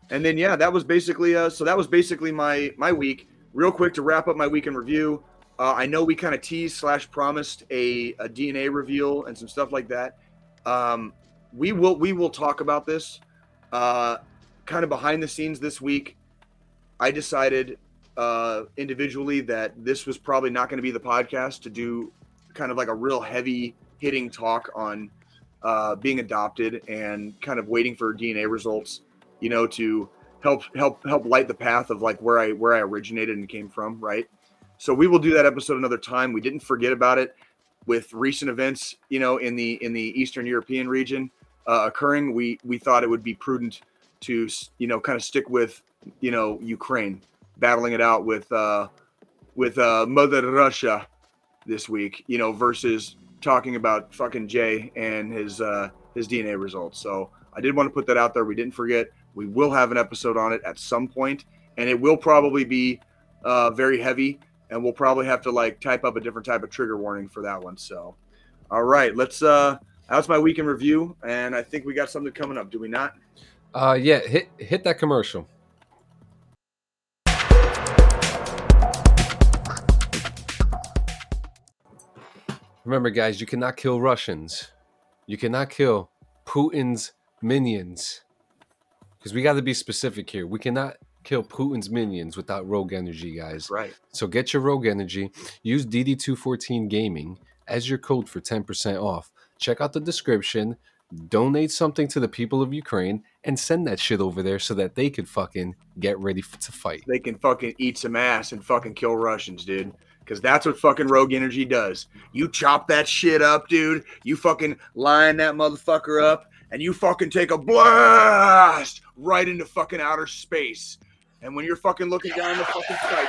[SPEAKER 3] and then yeah, that was basically uh. So that was basically my my week. Real quick to wrap up my week in review. Uh, I know we kind of teased slash promised a, a DNA reveal and some stuff like that. Um, we will we will talk about this. Uh, kind of behind the scenes this week. I decided uh, individually that this was probably not going to be the podcast to do kind of like a real heavy hitting talk on uh, being adopted and kind of waiting for DNA results, you know, to help help help light the path of like where I where I originated and came from, right? So we will do that episode another time. We didn't forget about it with recent events, you know, in the in the Eastern European region uh, occurring. We we thought it would be prudent to you know kind of stick with you know Ukraine battling it out with uh with uh Mother Russia this week, you know, versus talking about fucking Jay and his uh his DNA results. So I did want to put that out there. We didn't forget. We will have an episode on it at some point, and it will probably be uh very heavy, and we'll probably have to like type up a different type of trigger warning for that one. So all right, let's uh that's my week in review, and I think we got something coming up, do we not?
[SPEAKER 2] Uh, yeah, hit hit that commercial. Remember, guys, you cannot kill Russians. You cannot kill Putin's minions. Because we got to be specific here. We cannot kill Putin's minions without rogue energy, guys.
[SPEAKER 3] Right.
[SPEAKER 2] So get your rogue energy. Use DD214 Gaming as your code for 10% off. Check out the description. Donate something to the people of Ukraine and send that shit over there so that they could fucking get ready f- to fight.
[SPEAKER 3] they can fucking eat some ass and fucking kill Russians, dude. Because that's what fucking Rogue Energy does. You chop that shit up, dude. You fucking line that motherfucker up, and you fucking take a blast right into fucking outer space. And when you're fucking looking down the fucking sight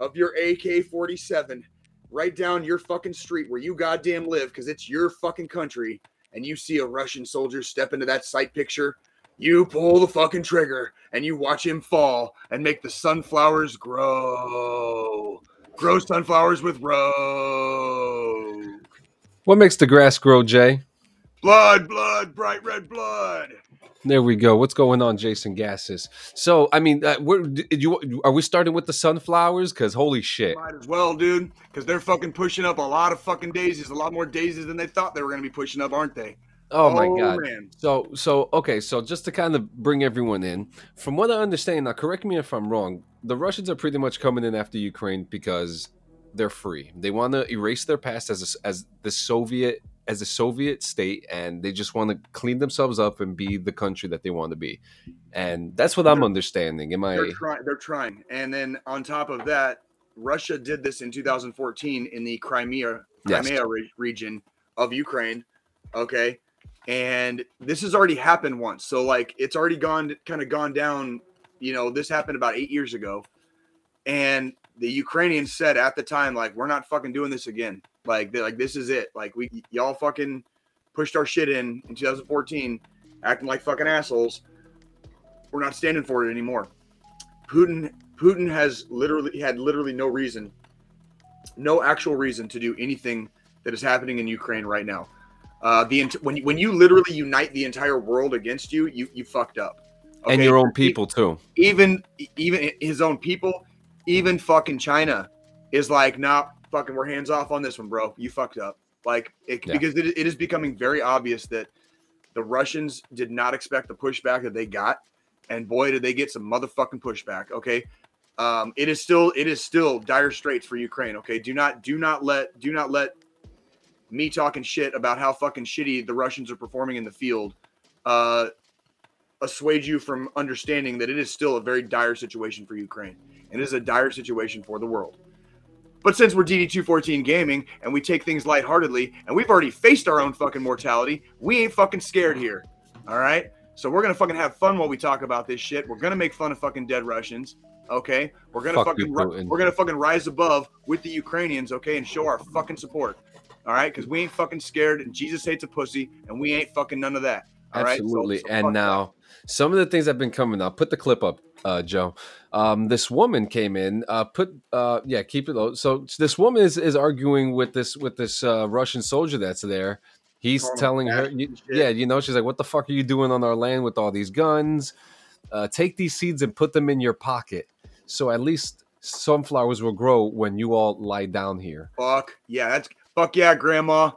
[SPEAKER 3] of your AK 47, right down your fucking street where you goddamn live, because it's your fucking country, and you see a Russian soldier step into that sight picture, you pull the fucking trigger and you watch him fall and make the sunflowers grow. Grow sunflowers with rogue.
[SPEAKER 2] What makes the grass grow, Jay?
[SPEAKER 3] Blood, blood, bright red blood.
[SPEAKER 2] There we go. What's going on, Jason Gassis? So, I mean, uh, we're, did you are we starting with the sunflowers? Because holy shit!
[SPEAKER 3] Might as well, dude, because they're fucking pushing up a lot of fucking daisies, a lot more daisies than they thought they were going to be pushing up, aren't they?
[SPEAKER 2] Oh my god!
[SPEAKER 3] man.
[SPEAKER 2] So, so okay, so just to kind of bring everyone in, from what I understand, now correct me if I'm wrong. The Russians are pretty much coming in after Ukraine because they're free. They want to erase their past as a, as the Soviet as a Soviet state, and they just want to clean themselves up and be the country that they want to be. And that's what I'm understanding. Am I?
[SPEAKER 3] They're trying. They're trying, and then on top of that, Russia did this in 2014 in the Crimea
[SPEAKER 2] Yes.
[SPEAKER 3] Crimea re- region of Ukraine. Okay, and this has already happened once. So like, it's already gone, kind of gone down. You know, this happened about eight years ago, and the Ukrainians said at the time, like, we're not fucking doing this again. Like, like, this is it. Like, we y'all fucking pushed our shit in in 2014, acting like fucking assholes. We're not standing for it anymore. Putin Putin has literally had literally no reason, no actual reason to do anything that is happening in Ukraine right now. Uh, the when you, when you literally unite the entire world against you, you you fucked up.
[SPEAKER 2] and your own people too.
[SPEAKER 3] even even his own people, even fucking China is like, nah, fucking, we're hands off on this one, bro. You fucked up. Like, it,
[SPEAKER 2] Yeah.
[SPEAKER 3] because it, it is becoming very obvious that the Russians did not expect the pushback that they got, and boy, did they get some motherfucking pushback. Okay, um, it is still it is still dire straits for Ukraine. Okay, do not do not let do not let me talking shit about how fucking shitty the Russians are performing in the field uh, assuage you from understanding that it is still a very dire situation for Ukraine and it is a dire situation for the world. But since we're DD214 gaming and we take things lightheartedly and we've already faced our own fucking mortality, we ain't fucking scared here. All right? So we're gonna fucking have fun while we talk about this shit. We're gonna make fun of fucking dead Russians. Okay? We're gonna
[SPEAKER 2] Fuck
[SPEAKER 3] fucking ri- we're gonna fucking rise above with the Ukrainians, okay, and show our fucking support. All right, because we ain't fucking scared, and Jesus hates a pussy, and we ain't fucking none of that. All right, So-
[SPEAKER 2] Absolutely.
[SPEAKER 3] so
[SPEAKER 2] and now some of the things have been coming up. Put the clip up, uh, Joe. Um, this woman came in. Uh, put uh, yeah, keep it low. So this woman is, is arguing with this with this uh, Russian soldier that's there. He's
[SPEAKER 3] him
[SPEAKER 2] telling her, yeah, you know, she's like, "What the fuck are you doing on our land with all these guns? Uh, take these seeds and put them in your pocket, so at least sunflowers will grow when you all lie down here."
[SPEAKER 3] Fuck yeah, that's fuck yeah, grandma.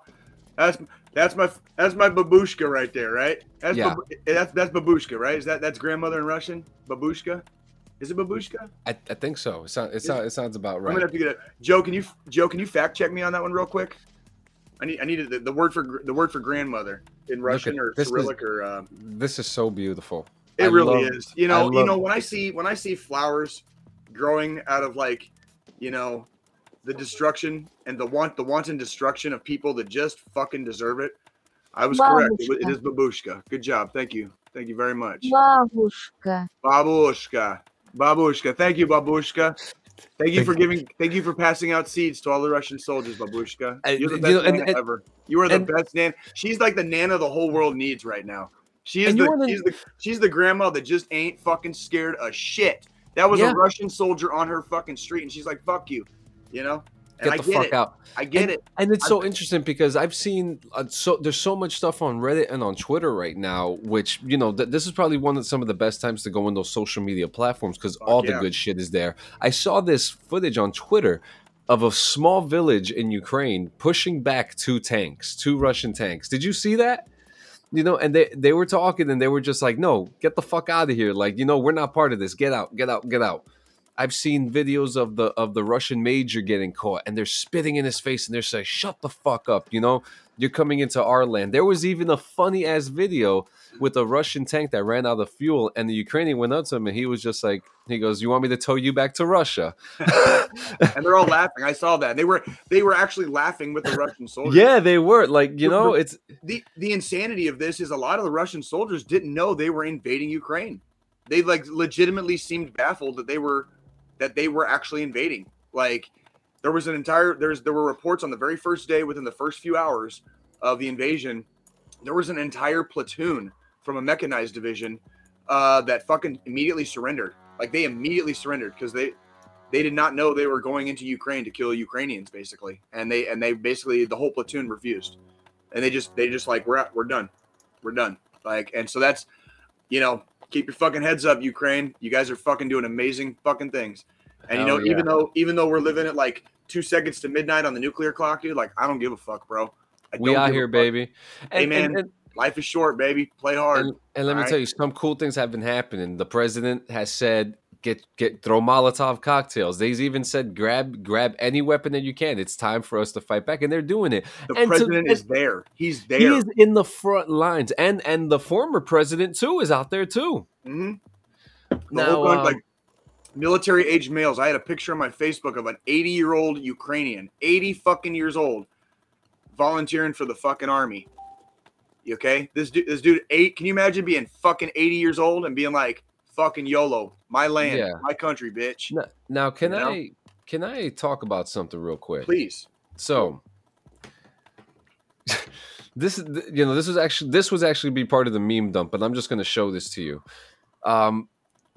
[SPEAKER 3] That's that's my that's my babushka right there, right? That's
[SPEAKER 2] Yeah.
[SPEAKER 3] babu- that's that's babushka, right? Is that that's grandmother in Russian? Babushka? Is it babushka?
[SPEAKER 2] I, I think so. It, sounds it, sound, it sounds about right.
[SPEAKER 3] I'm gonna have to get it. Joe, can you Joe, can you fact check me on that one real quick? I need I needed the, the word for the word for grandmother in Russian
[SPEAKER 2] at-
[SPEAKER 3] or
[SPEAKER 2] this is-
[SPEAKER 3] Cyrillic or um,
[SPEAKER 2] This is so beautiful.
[SPEAKER 3] It
[SPEAKER 2] I
[SPEAKER 3] really
[SPEAKER 2] love-
[SPEAKER 3] is. You know, you know when I see when I see flowers growing out of like, you know, the destruction and the want the wanton destruction of people that just fucking deserve it. I was Babushka. correct. It is babushka. Good job. Thank you. Thank you very much.
[SPEAKER 6] Babushka.
[SPEAKER 3] Babushka. Babushka. Thank you, Babushka. Thank you for giving. Thank you for passing out seeds to all the Russian soldiers, Babushka. You're the best you
[SPEAKER 2] know, and, and,
[SPEAKER 3] ever. You are the
[SPEAKER 2] and,
[SPEAKER 3] best nan. She's like the nana the whole world needs right now. She is the,
[SPEAKER 2] the,
[SPEAKER 3] she's the she's the grandma that just ain't fucking scared a shit. That was
[SPEAKER 2] yeah.
[SPEAKER 3] a Russian soldier on her fucking street, and she's like, "Fuck you." You know. And
[SPEAKER 2] Get
[SPEAKER 3] I
[SPEAKER 2] the
[SPEAKER 3] get
[SPEAKER 2] fuck
[SPEAKER 3] it.
[SPEAKER 2] out.
[SPEAKER 3] I get
[SPEAKER 2] and,
[SPEAKER 3] it.
[SPEAKER 2] And it's
[SPEAKER 3] I'm-
[SPEAKER 2] so interesting because I've seen uh, so there's so much stuff on Reddit and on Twitter right now, which you know th- this is probably one of some of the best times to go on those social media platforms because all the good shit is there. I saw this footage on Twitter of a small village in Ukraine pushing back two tanks, two Russian tanks. Did you see that? You know, and they they were talking and they were just like, "No, get the fuck out of here! Like, you know, we're not part of this. Get out, get out, get out." I've seen videos of the of the Russian major getting caught, and they're spitting in his face, and they're saying, "Shut the fuck up!" You know, you're coming into our land. There was even a funny ass video with a Russian tank that ran out of fuel, and the Ukrainian went up to him, and he was just like, "He goes, you want me to tow you back to Russia?"
[SPEAKER 3] And they're all laughing. I saw that. They were they were actually laughing with the Russian soldiers.
[SPEAKER 2] yeah, they were like, you know, it's
[SPEAKER 3] the the insanity of this is a lot of the Russian soldiers didn't know they were invading Ukraine. They like legitimately seemed baffled that they were that they were actually invading. Like there was an entire there's there were reports on the very first day within the first few hours of the invasion there was an entire platoon from a mechanized division uh, that fucking immediately surrendered. Like they immediately surrendered because they they did not know they were going into ukraine to kill ukrainians basically. And they and they basically the whole platoon refused. And they just they just like we're we're done. We're done. Like and so that's you know keep your fucking heads up ukraine you guys are fucking doing amazing fucking things and you know,
[SPEAKER 2] yeah.
[SPEAKER 3] even though even though we're living at like two seconds to midnight on the nuclear clock, dude, like I don't give a fuck, bro. I
[SPEAKER 2] we
[SPEAKER 3] don't
[SPEAKER 2] out here, baby.
[SPEAKER 3] Hey,
[SPEAKER 2] And,
[SPEAKER 3] man,
[SPEAKER 2] and, and,
[SPEAKER 3] Life is short, baby. Play hard.
[SPEAKER 2] and, and let me
[SPEAKER 3] Alright.
[SPEAKER 2] tell you, some cool things have been happening. The president has said, "Get get throw Molotov cocktails." They've even said, "Grab grab any weapon that you can. It's time for us to fight back," and they're doing it.
[SPEAKER 3] the
[SPEAKER 2] and
[SPEAKER 3] president
[SPEAKER 2] and-
[SPEAKER 3] is there. He's there.
[SPEAKER 2] He is in the front lines, and and the former president too is out there too.
[SPEAKER 3] Mhm. The
[SPEAKER 2] Now, um,
[SPEAKER 3] like military age males. I had a picture on my Facebook of an 80 year old Ukrainian, 80 fucking years old, volunteering for the fucking army. You okay? This dude, this dude, eight. Can you imagine being fucking 80 years old and being like, "Fucking YOLO, my land,
[SPEAKER 2] Yeah.
[SPEAKER 3] my country, bitch."
[SPEAKER 2] Now, now can
[SPEAKER 3] You know?
[SPEAKER 2] I can I talk about something real quick?
[SPEAKER 3] Please.
[SPEAKER 2] So this is you know this was actually this was actually be part of the meme dump, but I'm just going to show this to you. Um,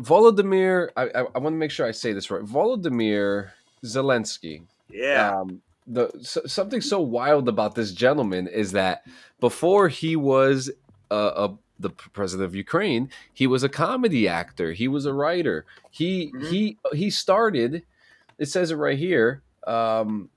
[SPEAKER 2] Volodymyr, I, I, I want to make sure I say this right. Volodymyr Zelensky.
[SPEAKER 3] Yeah.
[SPEAKER 2] Um, the so, something so wild about this gentleman is that before he was a, a the president of Ukraine, he was a comedy actor. He was a writer. He
[SPEAKER 3] Mhm.
[SPEAKER 2] he he started. It says it right here. Um,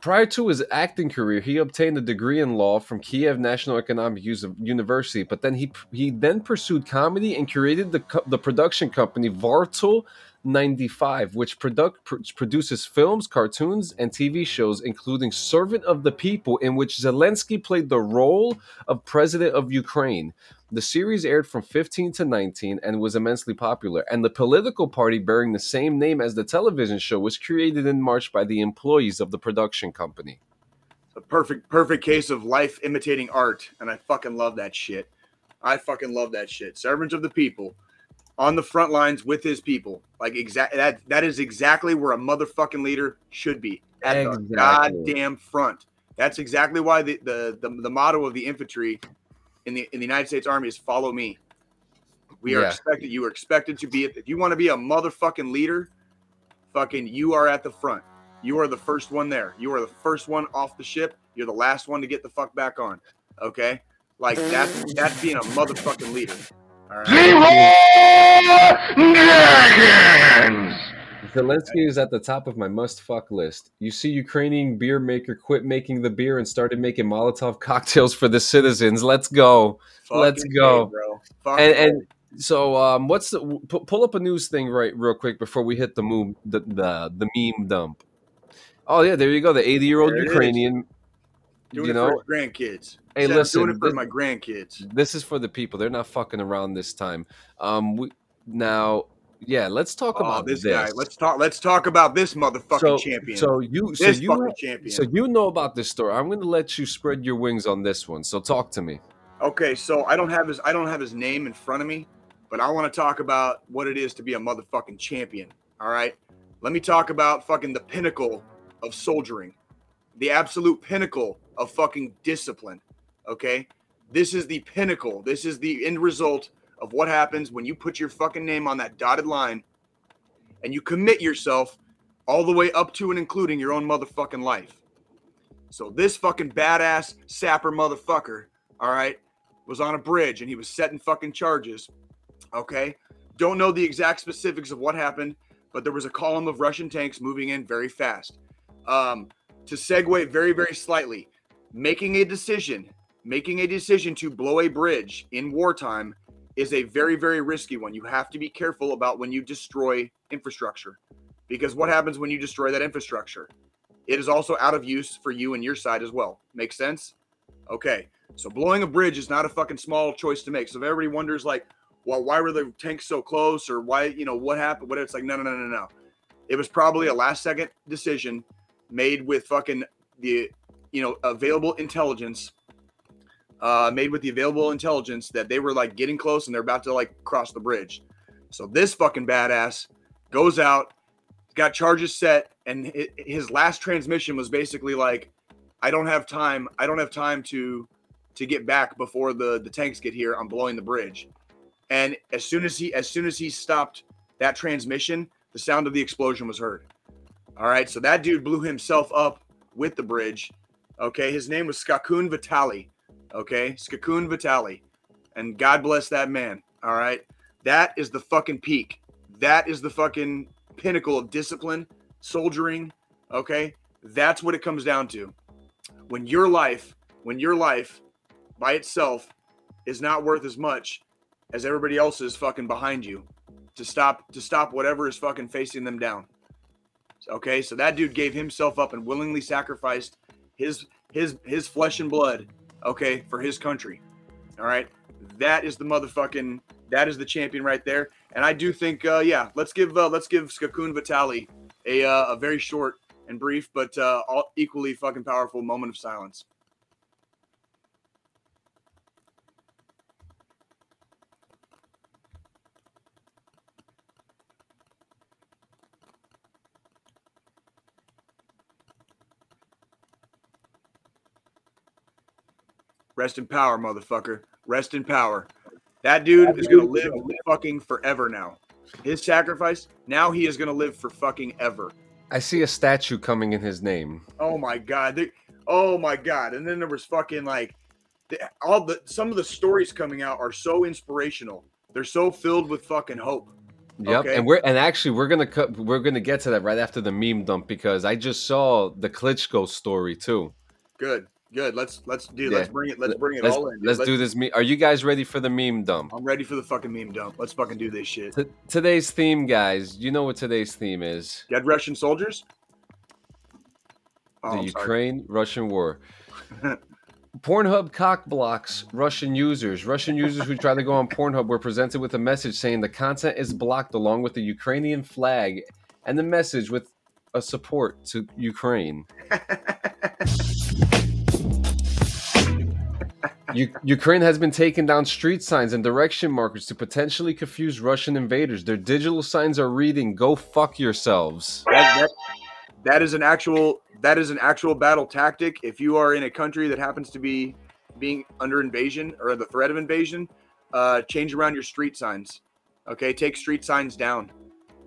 [SPEAKER 2] prior to his acting career, he obtained a degree in law from Kiev National Economic University. But then he he then pursued comedy and created the the production company Kvartal 95, which product, pr- produces films, cartoons, and TV shows, including Servant of the People, in which Zelensky played the role of president of Ukraine. The series aired from 15 to 19 and was immensely popular. And the political party bearing the same name as the television show was created in March by the employees of the production company.
[SPEAKER 3] a perfect perfect case of life imitating art and i fucking love that shit i fucking love that shit servant of the people on the front lines with his people like exact that that is exactly where a motherfucking leader should be at the goddamn front that's exactly why the, the the the motto of the infantry in the in the united states army is follow me we are
[SPEAKER 2] Yeah.
[SPEAKER 3] expected you are expected to be if you want to be a motherfucking leader fucking you are at the front you are the first one there. You are the first one off the ship. You're the last one to get the fuck back on. Okay? Like that's that's being a motherfucking leader. All right.
[SPEAKER 2] Zelensky is at the top of my must fuck list. You see, Ukrainian beer maker quit making the beer and started making Molotov cocktails for the citizens. Let's go. Let's go.
[SPEAKER 3] A, bro.
[SPEAKER 2] And, and so, um, what's the pu- pull up a news thing right real quick before we hit the move the the, the meme dump. Oh yeah, there you go. The 80 year old
[SPEAKER 3] Ukrainian it is. Doing
[SPEAKER 2] you
[SPEAKER 3] it
[SPEAKER 2] know,
[SPEAKER 3] grandkids.
[SPEAKER 2] Hey, listen,
[SPEAKER 3] doing it for
[SPEAKER 2] this-
[SPEAKER 3] my grandkids.
[SPEAKER 2] this is for the people. They're not fucking around this time. Um, we now, yeah, let's talk
[SPEAKER 3] Oh,
[SPEAKER 2] about
[SPEAKER 3] this
[SPEAKER 2] this.
[SPEAKER 3] guy. Let's talk. Let's talk about this motherfucking
[SPEAKER 2] so,
[SPEAKER 3] champion.
[SPEAKER 2] So you, so
[SPEAKER 3] this
[SPEAKER 2] you,
[SPEAKER 3] fucking champion.
[SPEAKER 2] so you know about this story. I'm going to let you spread your wings on this one. So talk to me.
[SPEAKER 3] Okay, so I don't have his I don't have his name in front of me, but I want to talk about what it is to be a motherfucking champion. All right, let me talk about fucking the pinnacle of soldiering, the absolute pinnacle of fucking discipline. Okay, this is the pinnacle. This is the end result of what happens when you put your fucking name on that dotted line, and you commit yourself all the way up to and including your own motherfucking life. So this fucking badass sapper motherfucker, all right, was on a bridge and he was setting fucking charges. Okay. Don't know the exact specifics of what happened, but there was a column of Russian tanks moving in very fast. Um, to segue very, very slightly, making a decision, making a decision to blow a bridge in wartime is a very, very risky one. You have to be careful about when you destroy infrastructure because what happens when you destroy that infrastructure? It is also out of use for you and your side as well. Make sense? Okay. So blowing a bridge is not a fucking small choice to make. So if everybody wonders like, well, why were the tanks so close or why, you know, what happened? What it's like, no, no, no, no, no. It was probably a last second decision made with fucking the, you know, available intelligence, uh, made with the available intelligence that they were like getting close and they're about to like cross the bridge. So this fucking badass goes out, got charges set, and his last transmission was basically like, "I don't have time. I don't have time to to get back before the the tanks get here. I'm blowing the bridge." And as soon as he as soon as he stopped that transmission, the sound of the explosion was heard. All right, so that dude blew himself up with the bridge. Okay, his name was Skakun Vitali. Okay, Skakun Vitali, and God bless that man. All right, that is the fucking peak. That is the fucking pinnacle of discipline, soldiering. Okay, that's what it comes down to. When your life, when your life by itself is not worth as much as everybody else's fucking behind you to stop to stop whatever is fucking facing them down. Okay, so that dude gave himself up and willingly sacrificed his his his flesh and blood, okay, for his country. All right, that is the motherfucking that is the champion right there. And I do think, uh, yeah, let's give uh, let's give Skakun Vitali a uh, a very short and brief, but uh, all equally fucking powerful moment of silence. Rest in power, motherfucker. Rest in power. That dude is gonna live fucking forever now. His sacrifice, now he is gonna live for fucking ever.
[SPEAKER 2] I see a statue coming in his name.
[SPEAKER 3] Oh my god. They, oh my god. And then there was fucking like the, all the some of the stories coming out are so inspirational. They're so filled with fucking hope.
[SPEAKER 2] Yep,
[SPEAKER 3] Okay.
[SPEAKER 2] and we're and actually we're gonna cut we're gonna get to that right after the meme dump because I just saw the Klitschko story too.
[SPEAKER 3] Good. Good. Let's let's do
[SPEAKER 2] Yeah.
[SPEAKER 3] let's bring it let's bring it
[SPEAKER 2] Let's,
[SPEAKER 3] all in. dude.
[SPEAKER 2] let's do this. Me- Are you guys ready for the meme dump?
[SPEAKER 3] I'm ready for the fucking meme dump. Let's fucking do this shit.
[SPEAKER 2] T- today's theme, guys. You know what today's theme is?
[SPEAKER 3] Dead Russian soldiers? Oh,
[SPEAKER 2] the. Ukraine Russian war. Pornhub cock blocks Russian users. Russian users who try to go on Pornhub were presented with a message saying the content is blocked along with the Ukrainian flag and the message with a support to Ukraine. U- Ukraine has been taking down street signs and direction markers to potentially confuse Russian invaders. Their digital signs are reading "Go fuck yourselves."
[SPEAKER 3] that, that, that is an actual that is an actual battle tactic. If you are in a country that happens to be being under invasion or the threat of invasion uh change around your street signs okay? Take street signs down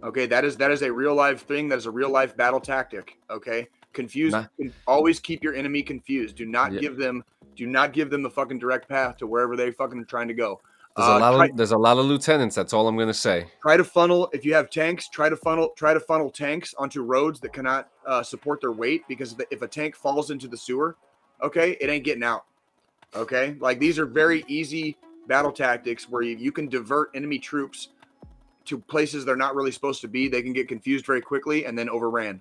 [SPEAKER 3] okay? That is that is a real life thing. That is a real life battle tactic okay confuse
[SPEAKER 2] Nah.
[SPEAKER 3] always keep your enemy confused do not
[SPEAKER 2] Yeah.
[SPEAKER 3] give them do not give them the fucking direct path to wherever they fucking are trying to go
[SPEAKER 2] There's
[SPEAKER 3] Uh,
[SPEAKER 2] a lot
[SPEAKER 3] try-
[SPEAKER 2] of there's a lot of lieutenants. That's all I'm gonna say.
[SPEAKER 3] try to funnel if you have tanks try to funnel try to funnel tanks onto roads that cannot uh, support their weight because if a tank falls into the sewer okay it ain't getting out okay like these are very easy battle tactics where you, you can divert enemy troops to places they're not really supposed to be they can get confused very quickly and then overran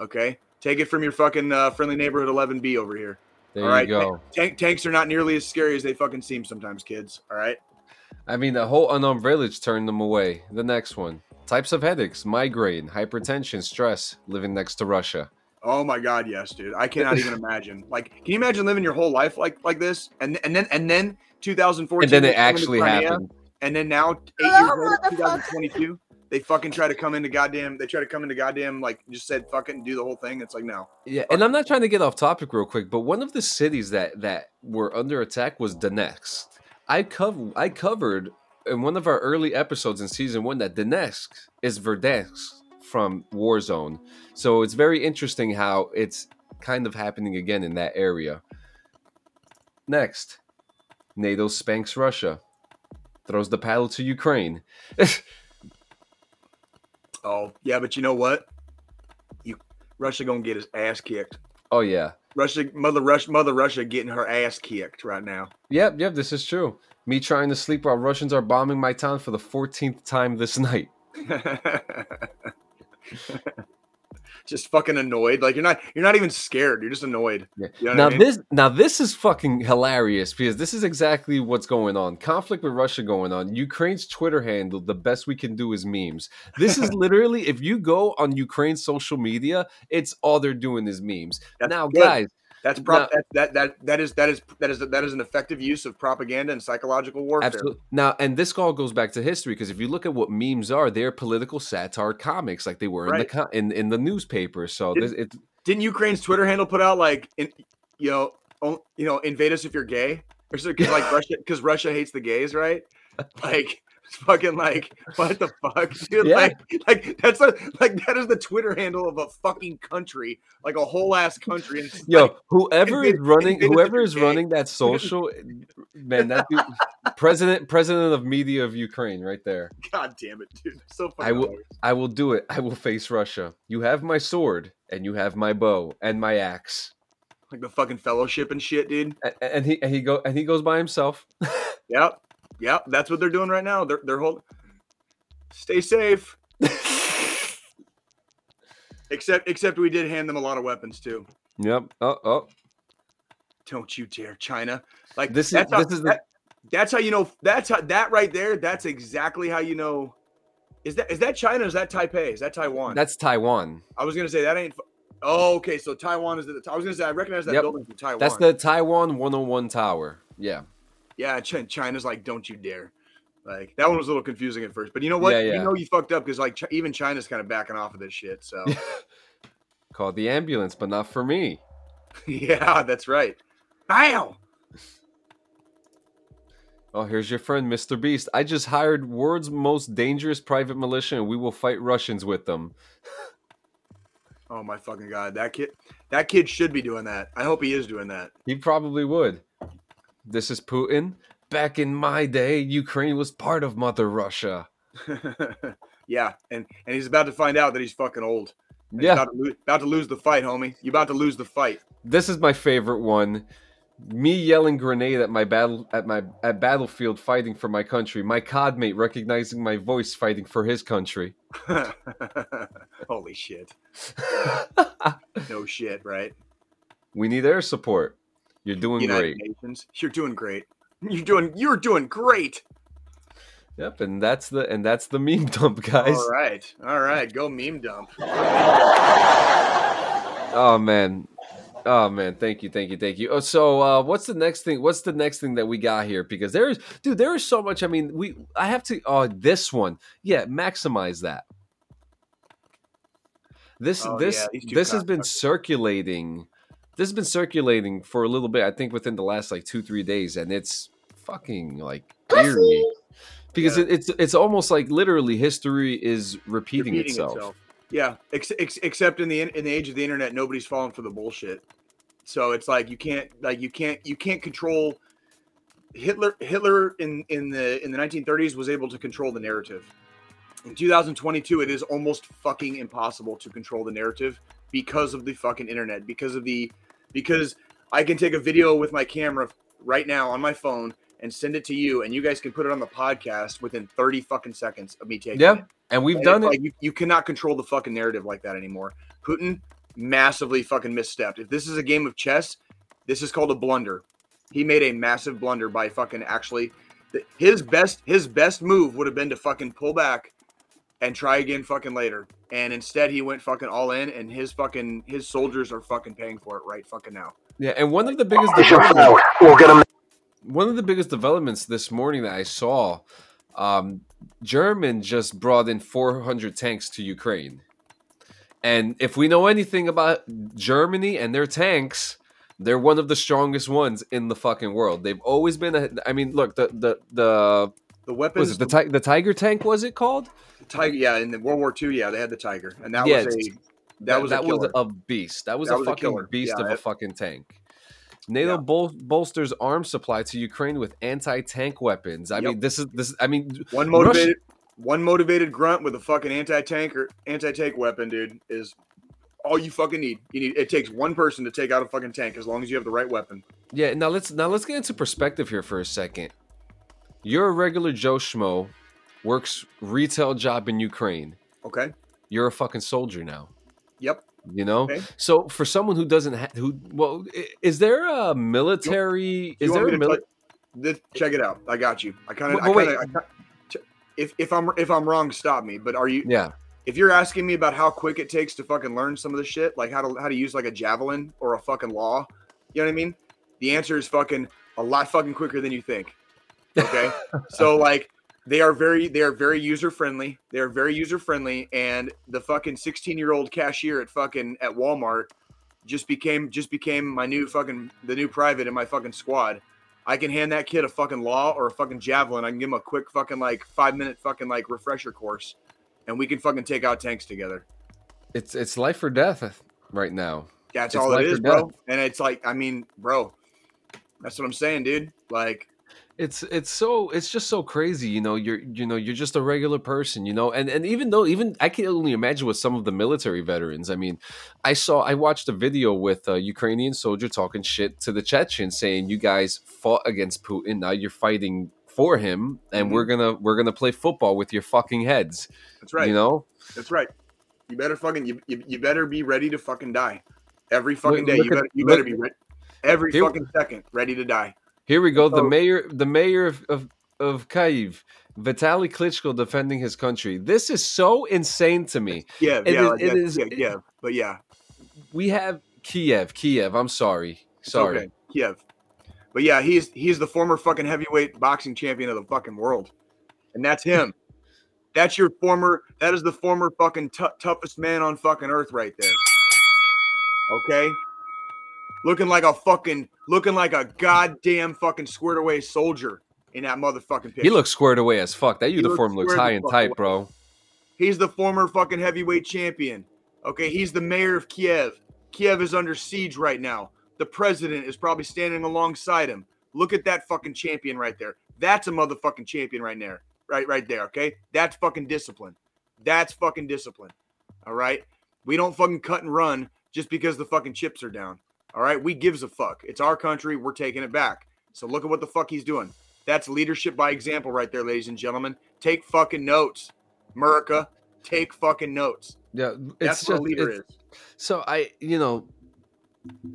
[SPEAKER 3] okay take it from your fucking uh, friendly neighborhood 11b over here
[SPEAKER 2] There
[SPEAKER 3] all
[SPEAKER 2] you go.
[SPEAKER 3] tank tanks are not nearly as scary as they fucking seem sometimes kids all right
[SPEAKER 2] I mean, the whole unknown village turned them away. The next one: types of headaches, migraine, hypertension, stress. Living next to Russia.
[SPEAKER 3] Oh my god, yes, dude. I cannot even imagine. Like, can you imagine living your whole life like like this? And and then and then 2014
[SPEAKER 2] And then it actually
[SPEAKER 3] Crimea,
[SPEAKER 2] happened.
[SPEAKER 3] And then now eight years later, 2022, they fucking try to come into goddamn. They try to come into goddamn like just said fuck it and do the whole thing. It's like no.
[SPEAKER 2] Yeah, and I'm not trying to get off topic real quick, but one of the cities that that were under attack was Donetsk. I cover I covered in one of our early episodes in season one that Donetsk is Verdansk from Warzone. So it's very interesting how it's kind of happening again in that area. Next, NATO spanks Russia, throws the paddle to Ukraine.
[SPEAKER 3] Oh yeah, but you know what? You Russia gonna get his ass kicked.
[SPEAKER 2] oh yeah,
[SPEAKER 3] Russia, mother Russia, mother Russia getting her ass kicked right now.
[SPEAKER 2] Yep, yep, this is true. Me trying to sleep while Russians are bombing my town for the 14th time this night.
[SPEAKER 3] just fucking annoyed. Like you're not you're not even scared. You're just annoyed.
[SPEAKER 2] Yeah.
[SPEAKER 3] You know
[SPEAKER 2] now
[SPEAKER 3] I mean?
[SPEAKER 2] this now this is fucking hilarious because this is exactly what's going on. Conflict with Russia going on. Ukraine's Twitter handle, the best we can do is memes. This is literally if you go on Ukraine's social media, it's all they're doing is memes.
[SPEAKER 3] That's
[SPEAKER 2] now,
[SPEAKER 3] good.
[SPEAKER 2] guys,
[SPEAKER 3] That's prop.
[SPEAKER 2] Now-
[SPEAKER 3] that, that that that is that is that is that is an effective use of propaganda and psychological warfare.
[SPEAKER 2] Absolutely. Now, and this all goes back to history because if you look at what memes are, they're political satire comics, like they were in the
[SPEAKER 3] Right.
[SPEAKER 2] in in the newspaper. So
[SPEAKER 3] Did-
[SPEAKER 2] this, it,
[SPEAKER 3] Didn't Ukraine's Twitter handle put out like, in, you know, you know, invade us if you're gay, or like Russia because Russia hates the gays, right? Like. Fucking like what the fuck, dude?
[SPEAKER 2] Yeah.
[SPEAKER 3] Like, like that's a like that is the Twitter handle of a fucking country, like a whole ass country. And
[SPEAKER 2] yo,
[SPEAKER 3] like,
[SPEAKER 2] whoever is running,
[SPEAKER 3] invade us if
[SPEAKER 2] whoever is running that social, man, that dude, president president of media of Ukraine, right there.
[SPEAKER 3] God damn it, dude! So fucking.
[SPEAKER 2] I will-
[SPEAKER 3] hilarious.
[SPEAKER 2] I will do it. I will face Russia. You have my sword, and you have my bow and my axe.
[SPEAKER 3] like the fucking fellowship and shit, dude.
[SPEAKER 2] And he and he go and he goes by himself.
[SPEAKER 3] Yep, yep. That's what they're doing right now. They're they're holding. Stay safe. Except except we did hand them a lot of weapons too.
[SPEAKER 2] yep. Oh, oh.
[SPEAKER 3] Don't you dare, China! Like
[SPEAKER 2] This is-
[SPEAKER 3] that's how,
[SPEAKER 2] this is the-
[SPEAKER 3] that- that's how you know. That's how that right there. That's exactly how you know. Is that is that China? Is that Taipei? Is that Taiwan?
[SPEAKER 2] That's Taiwan.
[SPEAKER 3] I was gonna say that ain't. Oh, okay. So Taiwan is the. I was gonna say I recognize that
[SPEAKER 2] Yep.
[SPEAKER 3] building from Taiwan.
[SPEAKER 2] That's the Taiwan 101 tower. Yeah.
[SPEAKER 3] Yeah, China's like, don't you dare. Like that one was a little confusing at first, but you know what?
[SPEAKER 2] Yeah,
[SPEAKER 3] You know you fucked up because like Ch- even China's kind of backing off of this shit. So
[SPEAKER 2] Called the ambulance, but not for me.
[SPEAKER 3] yeah, that's right. Ow!
[SPEAKER 2] Oh, here's your friend, Mr. Beast. I just hired world's most dangerous private militia, and we will fight Russians with them.
[SPEAKER 3] Oh my fucking god, that kid, that kid should be doing that. I hope he is doing that.
[SPEAKER 2] He probably would. This is Putin. Back in my day, Ukraine was part of Mother Russia.
[SPEAKER 3] yeah, and and he's about to find out that he's fucking old. And
[SPEAKER 2] Yeah,
[SPEAKER 3] about to, lo- about to lose the fight, homie. You about to lose the fight.
[SPEAKER 2] this is my favorite one. Me yelling grenade at my battle at my at battlefield fighting for my country. My COD mate recognizing my voice fighting for his country.
[SPEAKER 3] Holy shit! No shit, right?
[SPEAKER 2] we need air support. You're doing
[SPEAKER 3] United
[SPEAKER 2] great.
[SPEAKER 3] Nations, you're doing great. You're doing you're doing great.
[SPEAKER 2] Yep, and that's the and that's the meme dump, guys.
[SPEAKER 3] All right, all right, go meme dump.
[SPEAKER 2] Oh man. Oh man, thank you, thank you, thank you. Oh, so uh what's the next thing? What's the next thing that we got here? Because there is dude, there is so much. I mean, we I have to oh this one. Yeah, maximize that. This
[SPEAKER 3] Oh,
[SPEAKER 2] this
[SPEAKER 3] yeah,
[SPEAKER 2] this has been circulating. This has been circulating for a little bit, I think within the last like two, three days, and it's fucking like eerie. Because
[SPEAKER 3] Yeah.
[SPEAKER 2] it, it's it's almost like literally history is repeating,
[SPEAKER 3] Repeating
[SPEAKER 2] itself.
[SPEAKER 3] Yeah, ex- ex- except in the in in the age of the internet, nobody's falling for the bullshit. So it's like you can't like you can't you can't control. Hitler Hitler in in the in the 1930s was able to control the narrative. In 2022, it is almost fucking impossible to control the narrative because of the fucking internet. Because of the because I can take a video with my camera right now on my phone and send it to you, and you guys can put it on the podcast within 30 fucking seconds of me taking
[SPEAKER 2] Yeah,
[SPEAKER 3] it.
[SPEAKER 2] Yeah, and we've
[SPEAKER 3] And
[SPEAKER 2] done it.
[SPEAKER 3] Like you, you cannot control the fucking narrative like that anymore. Putin massively fucking misstepped. If this is a game of chess, this is called a blunder. He made a massive blunder by fucking actually. His best his best move would have been to fucking pull back and try again fucking later. And instead he went fucking all in and his fucking his soldiers are fucking paying for it right fucking now.
[SPEAKER 2] Yeah, and one of the biggest developments.
[SPEAKER 4] We'll get 'em
[SPEAKER 2] one of the biggest developments this morning that I saw, um, German just brought in 400 tanks to Ukraine, and if we know anything about Germany and their tanks, they're one of the strongest ones in the fucking world. They've always been. A, I mean, look the the the
[SPEAKER 3] The
[SPEAKER 2] was
[SPEAKER 3] weapons
[SPEAKER 2] it the the Tiger tank was it called?
[SPEAKER 3] Tiger yeah, in the World War II, yeah, they had the tiger. And that
[SPEAKER 2] Yeah,
[SPEAKER 3] was a that, was
[SPEAKER 2] that
[SPEAKER 3] killer.
[SPEAKER 2] was a beast. That was
[SPEAKER 3] That
[SPEAKER 2] a
[SPEAKER 3] was a
[SPEAKER 2] fucking beast
[SPEAKER 3] Yeah,
[SPEAKER 2] of a fucking tank. NATO
[SPEAKER 3] Yeah.
[SPEAKER 2] bol- bolsters arms supply to Ukraine with anti-tank weapons. I
[SPEAKER 3] Yep.
[SPEAKER 2] mean, this is this. I mean,
[SPEAKER 3] One
[SPEAKER 2] Russia-
[SPEAKER 3] motivated, one motivated grunt with a fucking anti-tank or anti-tank weapon, dude, is all you fucking need. You need. It takes one person to take out a fucking tank as long as you have the right weapon.
[SPEAKER 2] yeah. Now let's now let's get into perspective here for a second. You're a regular Joe schmo, works retail job in Ukraine.
[SPEAKER 3] Okay.
[SPEAKER 2] You're a fucking soldier now.
[SPEAKER 3] Yep.
[SPEAKER 2] You know.
[SPEAKER 3] Okay.
[SPEAKER 2] So for someone who doesn't have who well, is there a military? Is there a military?
[SPEAKER 3] check it out. I got you. I kind of. I kind of. If if I'm if I'm wrong, stop me. But are you?
[SPEAKER 2] Yeah.
[SPEAKER 3] If you're asking me about how quick it takes to fucking learn some of the shit, like how to how to use like a javelin or a fucking law, You know what I mean? The answer is fucking a lot fucking quicker than you think. Okay. so like they are very they are very user friendly. They are very user friendly, and the fucking 16 year old cashier at fucking at Walmart just became just became my new fucking the new private in my fucking squad. I can hand that kid a fucking law or a fucking javelin. I can give him a quick fucking like five minute fucking like refresher course, and we can fucking take out tanks together.
[SPEAKER 2] It's it's life or death right now.
[SPEAKER 3] That's
[SPEAKER 2] It's
[SPEAKER 3] all it is, bro. And it's like, I mean, bro, that's what I'm saying, dude. Like,
[SPEAKER 2] it's it's so it's just so crazy you know you're you know you're just a regular person you know and and even though even i can only imagine with some of the military veterans i mean i saw i watched a video with a ukrainian soldier talking shit to the chechen saying you guys fought against putin now you're fighting for him and
[SPEAKER 3] Mhm.
[SPEAKER 2] we're gonna we're gonna play football with your fucking heads
[SPEAKER 3] that's right.
[SPEAKER 2] you know
[SPEAKER 3] That's right. You better fucking you, you, you better be ready to fucking die every fucking day.
[SPEAKER 2] look
[SPEAKER 3] You
[SPEAKER 2] at-
[SPEAKER 3] better you
[SPEAKER 2] look-
[SPEAKER 3] better be ready every fucking second ready to die.
[SPEAKER 2] Here we go. The mayor, the mayor of, of of Kyiv, Vitaly Klitschko, defending his country. This is so insane to me.
[SPEAKER 3] Yeah,
[SPEAKER 2] It
[SPEAKER 3] yeah,
[SPEAKER 2] is-
[SPEAKER 3] like
[SPEAKER 2] it is-
[SPEAKER 3] yeah, yeah, but yeah,
[SPEAKER 2] We have Kiev, Kiev. I'm sorry, sorry.
[SPEAKER 3] okay. Kiev. But yeah, he's he's the former fucking heavyweight boxing champion of the fucking world, and that's him. that's your former. That is the former fucking tou- toughest man on fucking earth right there. Okay, looking like a fucking looking like a goddamn fucking squared away soldier in that motherfucking picture.
[SPEAKER 2] He looks squared away as fuck. That
[SPEAKER 3] looks
[SPEAKER 2] uniform looks
[SPEAKER 3] squared
[SPEAKER 2] high and tight,
[SPEAKER 3] away.
[SPEAKER 2] bro.
[SPEAKER 3] He's the former fucking heavyweight champion. Okay, he's the mayor of Kiev. Kiev is under siege right now. The president is probably standing alongside him. Look at that fucking champion right there. That's a motherfucking champion right there. Right right there, okay? That's fucking discipline. That's fucking discipline. All right? We don't fucking cut and run just because the fucking chips are down. All right? We gives a fuck. It's our country. We're taking it back. So look at what the fuck he's doing. That's leadership by example right there, ladies and gentlemen. Take fucking notes. America, take fucking notes.
[SPEAKER 2] Yeah,
[SPEAKER 3] That's what
[SPEAKER 2] just
[SPEAKER 3] a leader is.
[SPEAKER 2] So I, you know,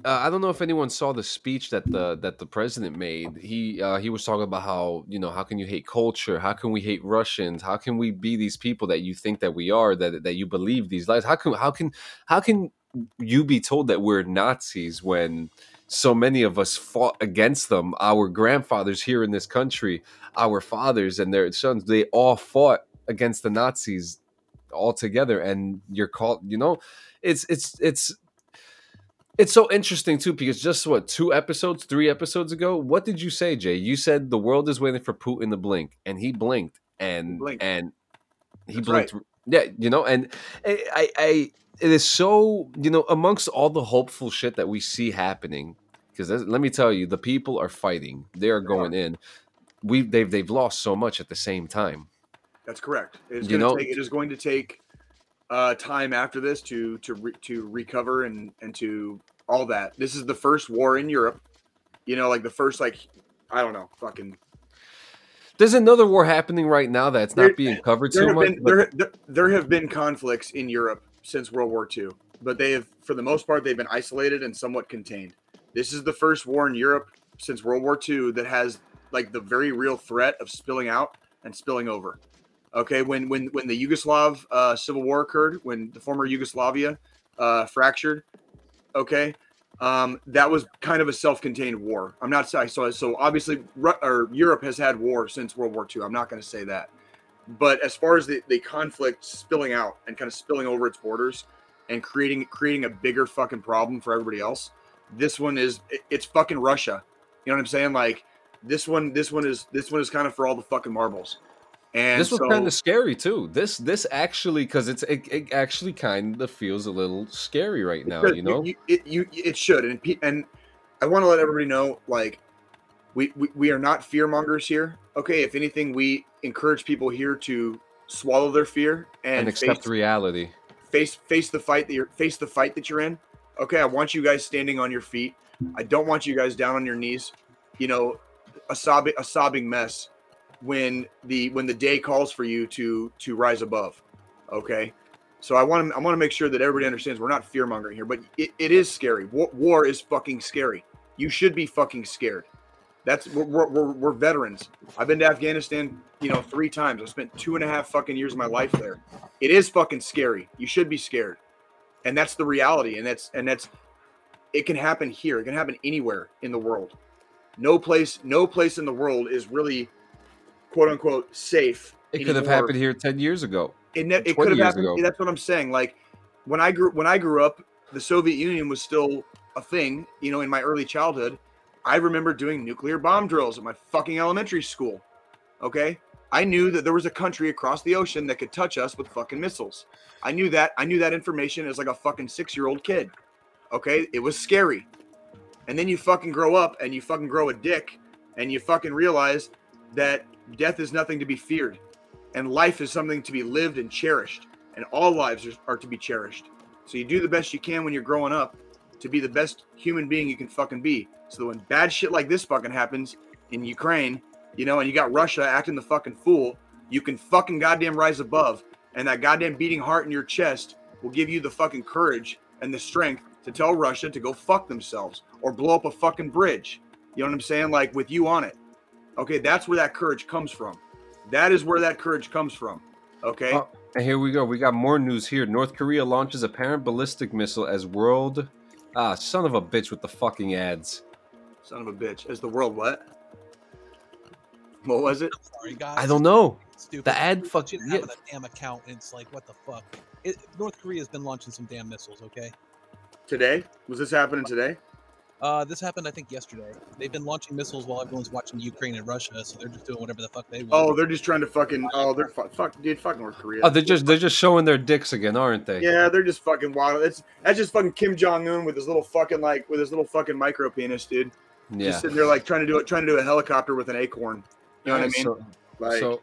[SPEAKER 2] uh, I don't know if anyone saw the speech that the that the president made. He uh, he was talking about how you know how can you hate culture? How can we hate Russians? How can we be these people that you think that we are? That that you believe these lies? How can how can how can you be told that we're Nazis when so many of us fought against them? Our grandfathers here in this country, our fathers and their sons, they all fought against the Nazis all together, and you're called. You know, it's it's it's it's so interesting too because just what two episodes, three episodes ago, what did you say, Jay? You said the world is waiting for Putin to blink, and he blinked, and
[SPEAKER 3] blinked.
[SPEAKER 2] and he
[SPEAKER 3] That's
[SPEAKER 2] blinked. Yeah, you know, and I, I, I, it is so you know amongst all the hopeful shit that we see happening. Because let me tell you, the people are fighting; they are going in. We they've they've lost so much at the same time.
[SPEAKER 3] That's correct. It's
[SPEAKER 2] You know-
[SPEAKER 3] take, it is going to take uh, time after this to to re, to recover and and to all that. This is the first war in Europe. You know, like the first like I don't know, fucking.
[SPEAKER 2] There's another war happening right now that's
[SPEAKER 3] There-
[SPEAKER 2] not being covered
[SPEAKER 3] There
[SPEAKER 2] so much.
[SPEAKER 3] been there, there there have been conflicts in Europe since World War II, but they have for the most part they've been isolated and somewhat contained. This is the first war in Europe since World War II that has like the very real threat of spilling out and spilling over. Okay, when when when the Yugoslav uh, civil war occurred, when the former Yugoslavia uh, fractured, okay, um, that was kind of a self-contained war. I'm not so. So obviously, or Europe has had war since World War II. I'm not going to say that, but as far as the, the conflict spilling out and kind of spilling over its borders and creating creating a bigger fucking problem for everybody else, this one is it- it's fucking Russia. You know what I'm saying? Like this one, this one is this one is kind of for all the fucking marbles. And
[SPEAKER 2] this was
[SPEAKER 3] so,
[SPEAKER 2] kind of scary too. This this actually because it's it, it actually kind of feels a little scary right now.
[SPEAKER 3] Because
[SPEAKER 2] You know,
[SPEAKER 3] you, it, you it should and and I want to let everybody know like we, we we are not fear mongers here. Okay, if anything, we encourage people here to swallow their fear and,
[SPEAKER 2] and accept
[SPEAKER 3] face,
[SPEAKER 2] reality.
[SPEAKER 3] face face the fight that you're face the fight that you're in. Okay, I want you guys standing on your feet. I don't want you guys down on your knees. You know, a sobbing a sobbing mess when the when the day calls for you to to rise above. Okay, so I want to I want to make sure that everybody understands we're not fear mongering here, but it, it is scary. War, war is fucking scary. You should be fucking scared. That's we're, we're, we're, veterans. I've been to Afghanistan, you know, three times. I spent two and a half fucking years of my life there. It is fucking scary. You should be scared, and that's the reality. And that's and that's it can happen here. It can happen anywhere in the world. No place, no place in the world is really quote unquote safe.
[SPEAKER 2] It could have happened here 10 years ago.
[SPEAKER 3] It, ne- it could have happened.
[SPEAKER 2] ago.
[SPEAKER 3] That's what I'm saying. Like when I grew when I grew up, the Soviet Union was still a thing. You know, in my early childhood, I remember doing nuclear bomb drills at my fucking elementary school. Okay, I knew that there was a country across the ocean that could touch us with fucking missiles. I knew that. I knew that information as like a fucking six year old kid. Okay, it was scary. And then you fucking grow up and you fucking grow a dick and you fucking realize that death is nothing to be feared and life is something to be lived and cherished and all lives are, are to be cherished. So you do the best you can when you're growing up to be the best human being you can fucking be. So that when bad shit like this fucking happens in ukraine you know and you got russia acting the fucking fool you can fucking goddamn rise above and that goddamn beating heart in your chest will give you the fucking courage and the strength to tell russia to go fuck themselves or blow up a fucking bridge. You know what i'm saying? Like with you on it okay that's where that courage comes from that is where that courage comes from. Okay.
[SPEAKER 2] Oh, and here we go. We got more news here. North Korea launches a parent ballistic missile as world. Ah, son of a bitch with the fucking ads.
[SPEAKER 3] Son of a bitch. As the world what? What was it?
[SPEAKER 6] Sorry, guys.
[SPEAKER 2] I don't know.
[SPEAKER 6] Stupid.
[SPEAKER 2] The ad
[SPEAKER 6] You
[SPEAKER 2] fucking.
[SPEAKER 6] shouldn't
[SPEAKER 2] Yeah.
[SPEAKER 6] have a damn account. And it's like, what the fuck? It, North Korea's been launching some damn missiles. Okay.
[SPEAKER 3] Today? Was this happening today?
[SPEAKER 6] Uh, this happened, I think, yesterday. They've been launching missiles while everyone's watching Ukraine and Russia, so they're just doing whatever the fuck they want.
[SPEAKER 3] Oh, they're just trying to fucking. Oh, they're fu- fuck, dude. Fuck North Korea.
[SPEAKER 2] Oh, they're just they're just showing their dicks again, aren't they?
[SPEAKER 3] Yeah, they're just fucking wild. It's that's just fucking Kim Jong Un with his little fucking like with his little fucking micro penis, dude.
[SPEAKER 2] Yeah.
[SPEAKER 3] Just sitting there like trying to do it, trying to do a helicopter with an acorn. You know what I mean?
[SPEAKER 2] So,
[SPEAKER 3] like,
[SPEAKER 2] so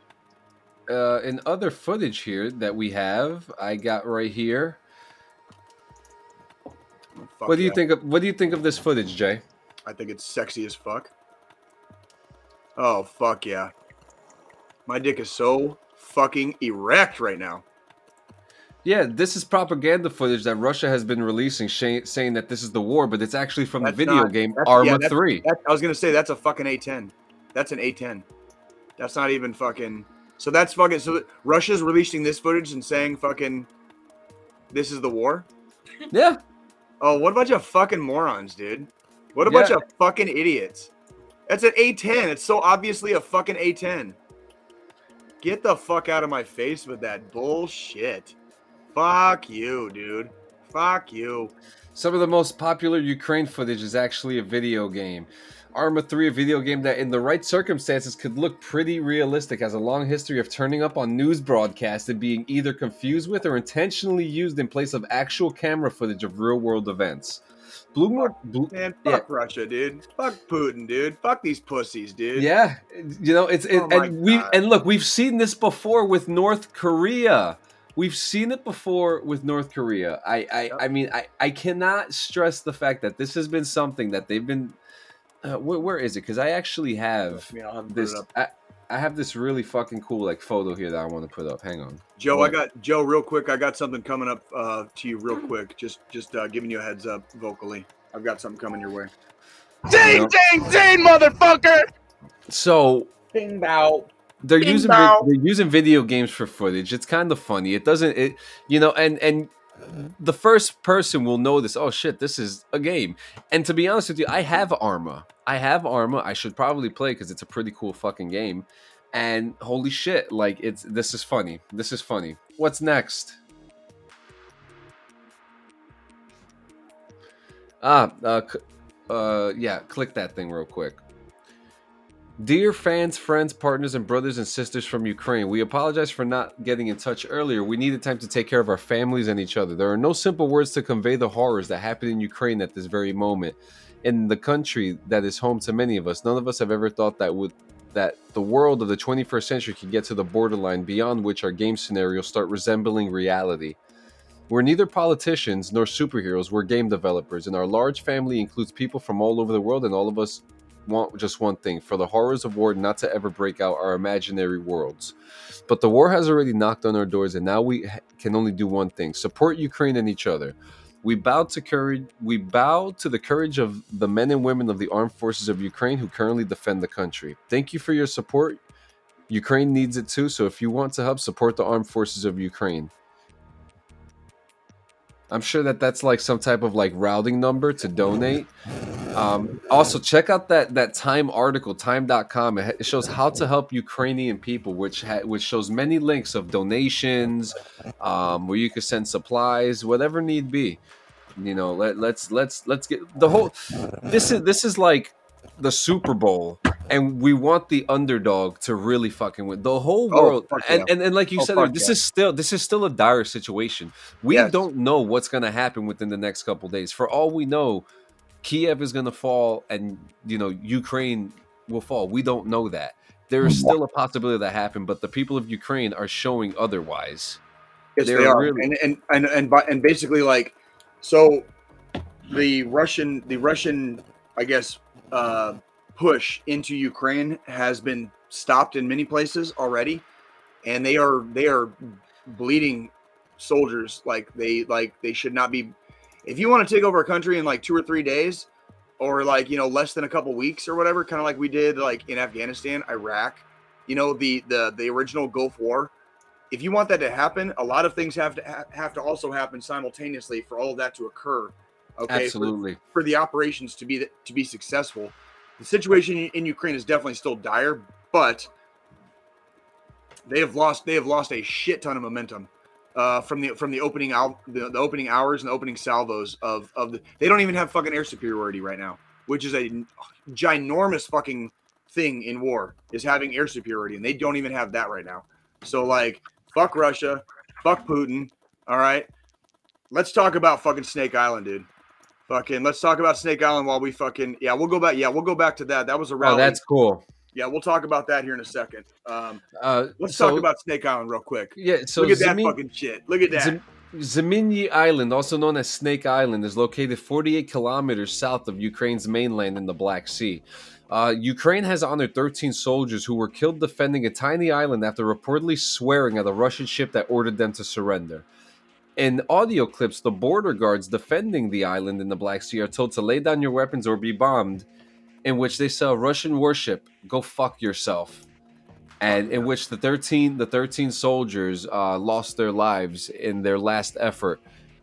[SPEAKER 2] uh, in other footage here that we have, I got right here.
[SPEAKER 3] Fuck
[SPEAKER 2] what do you
[SPEAKER 3] yeah.
[SPEAKER 2] think of what do you think of this footage, Jay?
[SPEAKER 3] I think it's sexy as fuck. Oh fuck yeah. My dick is so fucking erect right now.
[SPEAKER 2] Yeah, this is propaganda footage that Russia has been releasing, sh- saying that this is the war, but it's actually from
[SPEAKER 3] That's
[SPEAKER 2] the video
[SPEAKER 3] not-
[SPEAKER 2] game Arma
[SPEAKER 3] yeah, that's-
[SPEAKER 2] Three.
[SPEAKER 3] That, I was gonna say that's a fucking A10. That's an A10. That's not even fucking. So that's fucking. So Russia's releasing this footage and saying fucking. This is the war.
[SPEAKER 2] Yeah,
[SPEAKER 3] Oh, what a bunch of fucking morons, dude. What a bunch of fucking idiots. That's an A10. It's so obviously a fucking A10. Get the fuck out of my face with that bullshit. Fuck you, dude. Fuck you.
[SPEAKER 2] Some of the most popular Ukraine footage is actually a video game. Arma 3, a video game that, in the right circumstances, could look pretty realistic, has a long history of turning up on news broadcasts and being either confused with or intentionally used in place of actual camera footage of real world events. Bloomberg, Blo-
[SPEAKER 3] Man,
[SPEAKER 2] Yeah.
[SPEAKER 3] fuck Russia, dude. Fuck Putin, dude. Fuck these pussies, dude.
[SPEAKER 2] yeah, you know it's it,
[SPEAKER 3] Oh
[SPEAKER 2] and we
[SPEAKER 3] God.
[SPEAKER 2] and look, we've seen this before with North Korea. We've seen it before with North Korea. I I, I mean I, I cannot stress the fact that this has been something that they've been. Uh, where, where is it? Because I actually have
[SPEAKER 3] I mean, have
[SPEAKER 2] this. I, I have this really fucking cool like photo here that I want to put up. Hang on.
[SPEAKER 3] Joe, I got Joe real quick. I got something coming up uh, to you real quick. Just just uh, giving you a heads up vocally. I've got something coming your way.
[SPEAKER 2] You know?
[SPEAKER 3] ding, ding, motherfucker!
[SPEAKER 2] So
[SPEAKER 3] Bing bow.
[SPEAKER 2] they're
[SPEAKER 3] Bing
[SPEAKER 2] using
[SPEAKER 3] bow.
[SPEAKER 2] they're using video games for footage. It's kind of funny. It doesn't it you know and and the first person will know this. oh shit, this is a game. And to be honest with you, I have Arma. I have Arma. I should probably play because it's a pretty cool fucking game. And holy shit, like it's this is funny. This is funny. What's next? Ah, uh, uh, yeah, click that thing real quick. Dear fans, friends, partners, and brothers and sisters from Ukraine, we apologize for not getting in touch earlier. We needed time to take care of our families and each other. There are no simple words to convey the horrors that happen in Ukraine at this very moment. In the country that is home to many of us, none of us have ever thought that would that the world of the 21st century could get to the borderline beyond which our game scenarios start resembling reality. We're neither politicians nor superheroes, we're game developers, and our large family includes people from all over the world, and all of us want just one thing for the horrors of war not to ever break out our imaginary worlds. But the war has already knocked on our doors, and now we can only do one thing support Ukraine and each other. We bow to courage. We bow to the courage of the men and women of the armed forces of Ukraine who currently defend the country. Thank you for your support. Ukraine needs it too. So if you want to help support the armed forces of Ukraine, I'm sure that that's like some type of like routing number to donate. Um, also, check out that that Time article, time.com. It, shows how to help Ukrainian people, which ha- which shows many links of donations, um, where you could send supplies, whatever need be. You know, let, let's let's let's get the whole. This is this is like the Super Bowl, and we want the underdog to really fucking win. The whole
[SPEAKER 3] Oh,
[SPEAKER 2] world,
[SPEAKER 3] fuck
[SPEAKER 2] and,
[SPEAKER 3] yeah.
[SPEAKER 2] and and like you
[SPEAKER 3] Oh,
[SPEAKER 2] said, this
[SPEAKER 3] yeah.
[SPEAKER 2] is still this is still a dire situation. We
[SPEAKER 3] Yes.
[SPEAKER 2] don't know what's going to happen within the next couple days. For all we know, Kiev is going to fall, and you know Ukraine will fall. We don't know that. There is still a possibility that happened, but the people of Ukraine are showing otherwise.
[SPEAKER 3] Yes,
[SPEAKER 2] They're
[SPEAKER 3] they are,
[SPEAKER 2] really-
[SPEAKER 3] and and and and, and basically like, so the Russian the Russian I guess uh, push into Ukraine has been stopped in many places already, and they are they are bleeding soldiers like they like they should not be. If you want to take over a country in like two or three days, or like you know less than a couple weeks or whatever, kind of like we did like in Afghanistan, Iraq, you know the the the original Gulf War if you want that to happen, a lot of things have to ha- have to also happen simultaneously for all of that to occur. Okay,
[SPEAKER 2] Absolutely.
[SPEAKER 3] For, the operations to be to be successful, the situation in- in Ukraine is definitely still dire, but they have lost they have lost a shit ton of momentum uh, from the from the opening out the, the opening hours and the opening salvos of of the. They don't even have fucking air superiority right now, which is a ginormous fucking thing in war is having air superiority, and they don't even have that right now. So like, fuck Russia, fuck Putin. All right, let's talk about fucking Snake Island, dude. Fucking, let's talk about Snake Island while we fucking yeah, we'll go back. Yeah, we'll go back to that. That was a
[SPEAKER 2] Oh, that's cool.
[SPEAKER 3] yeah, we'll talk about that here in a second. Um,
[SPEAKER 2] Uh,
[SPEAKER 3] let's
[SPEAKER 2] so-
[SPEAKER 3] talk about Snake Island real quick.
[SPEAKER 2] yeah. So
[SPEAKER 3] Look at that fucking shit. Look at that.
[SPEAKER 2] Zem- Zeminy Island, also known as Snake Island, is located 48 kilometers south of Ukraine's mainland in the Black Sea. Uh, Ukraine has honored 13 soldiers who were killed defending a tiny island after reportedly swearing at a Russian ship that ordered them to surrender. In audio clips, the border guards defending the island in the Black Sea are told to lay down your weapons or be bombed, in which they sell Russian worship, go fuck yourself and in which the 13 the 13 soldiers uh, lost their lives in their last effort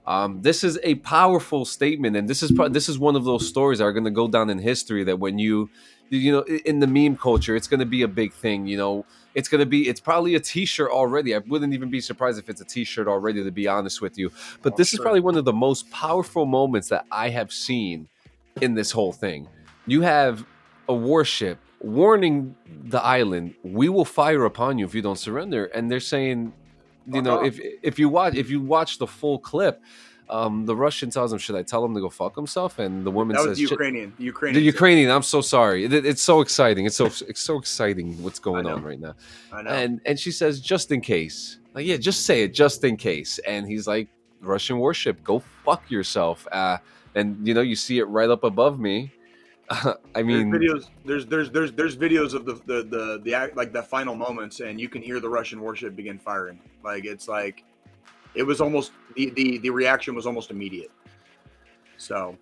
[SPEAKER 2] um, this is a powerful statement and this is pro- this is one of those stories that are going to go down in history that when you you know in the meme culture it's going to be a big thing you know? It's going to be it's probably a t-shirt already. I wouldn't even be surprised if it's a t-shirt already to be honest with you. But
[SPEAKER 3] Oh,
[SPEAKER 2] this is probably one of the most powerful moments that i have seen in this whole thing. You have a warship warning the island we will fire upon you if you don't surrender and they're saying you know if if you watch if you watch the full clip um the russian tells him should i tell him to go fuck himself? And the woman
[SPEAKER 3] that was
[SPEAKER 2] says
[SPEAKER 3] the Ukrainian. The Ukrainian.
[SPEAKER 2] the ukrainian i'm so sorry. It, it's so exciting. It's so it's so exciting what's going on right now.
[SPEAKER 3] I know.
[SPEAKER 2] and and she says just in case. Like yeah just say it just in case. And he's like russian warship go fuck yourself. Uh and you know you see it right up above me i mean
[SPEAKER 3] there's videos. There's there's there's there's videos of the the the, the act, like the final moments, and you can hear the Russian warship begin firing. Like it's like, it was almost the the the reaction was almost immediate. So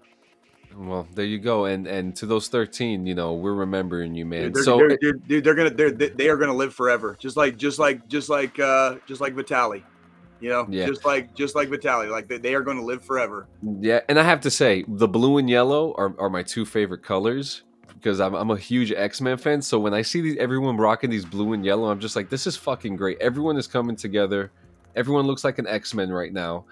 [SPEAKER 2] well there you go and and to those 13 you know we're remembering you man
[SPEAKER 3] dude, they're,
[SPEAKER 2] so
[SPEAKER 3] they're, they're, they're gonna they're, they they are gonna live forever, just like just like just like uh just like Vitali, you know,
[SPEAKER 2] Yeah.
[SPEAKER 3] just like just like Vitali, like they, they are gonna live forever.
[SPEAKER 2] Yeah, and I have to say, the blue and yellow are, are my two favorite colors because I'm, I'm a huge X Men fan. So when I see these, everyone rocking these blue and yellow, I'm just like, this is fucking great. Everyone is coming together. Everyone looks like an X Men right now,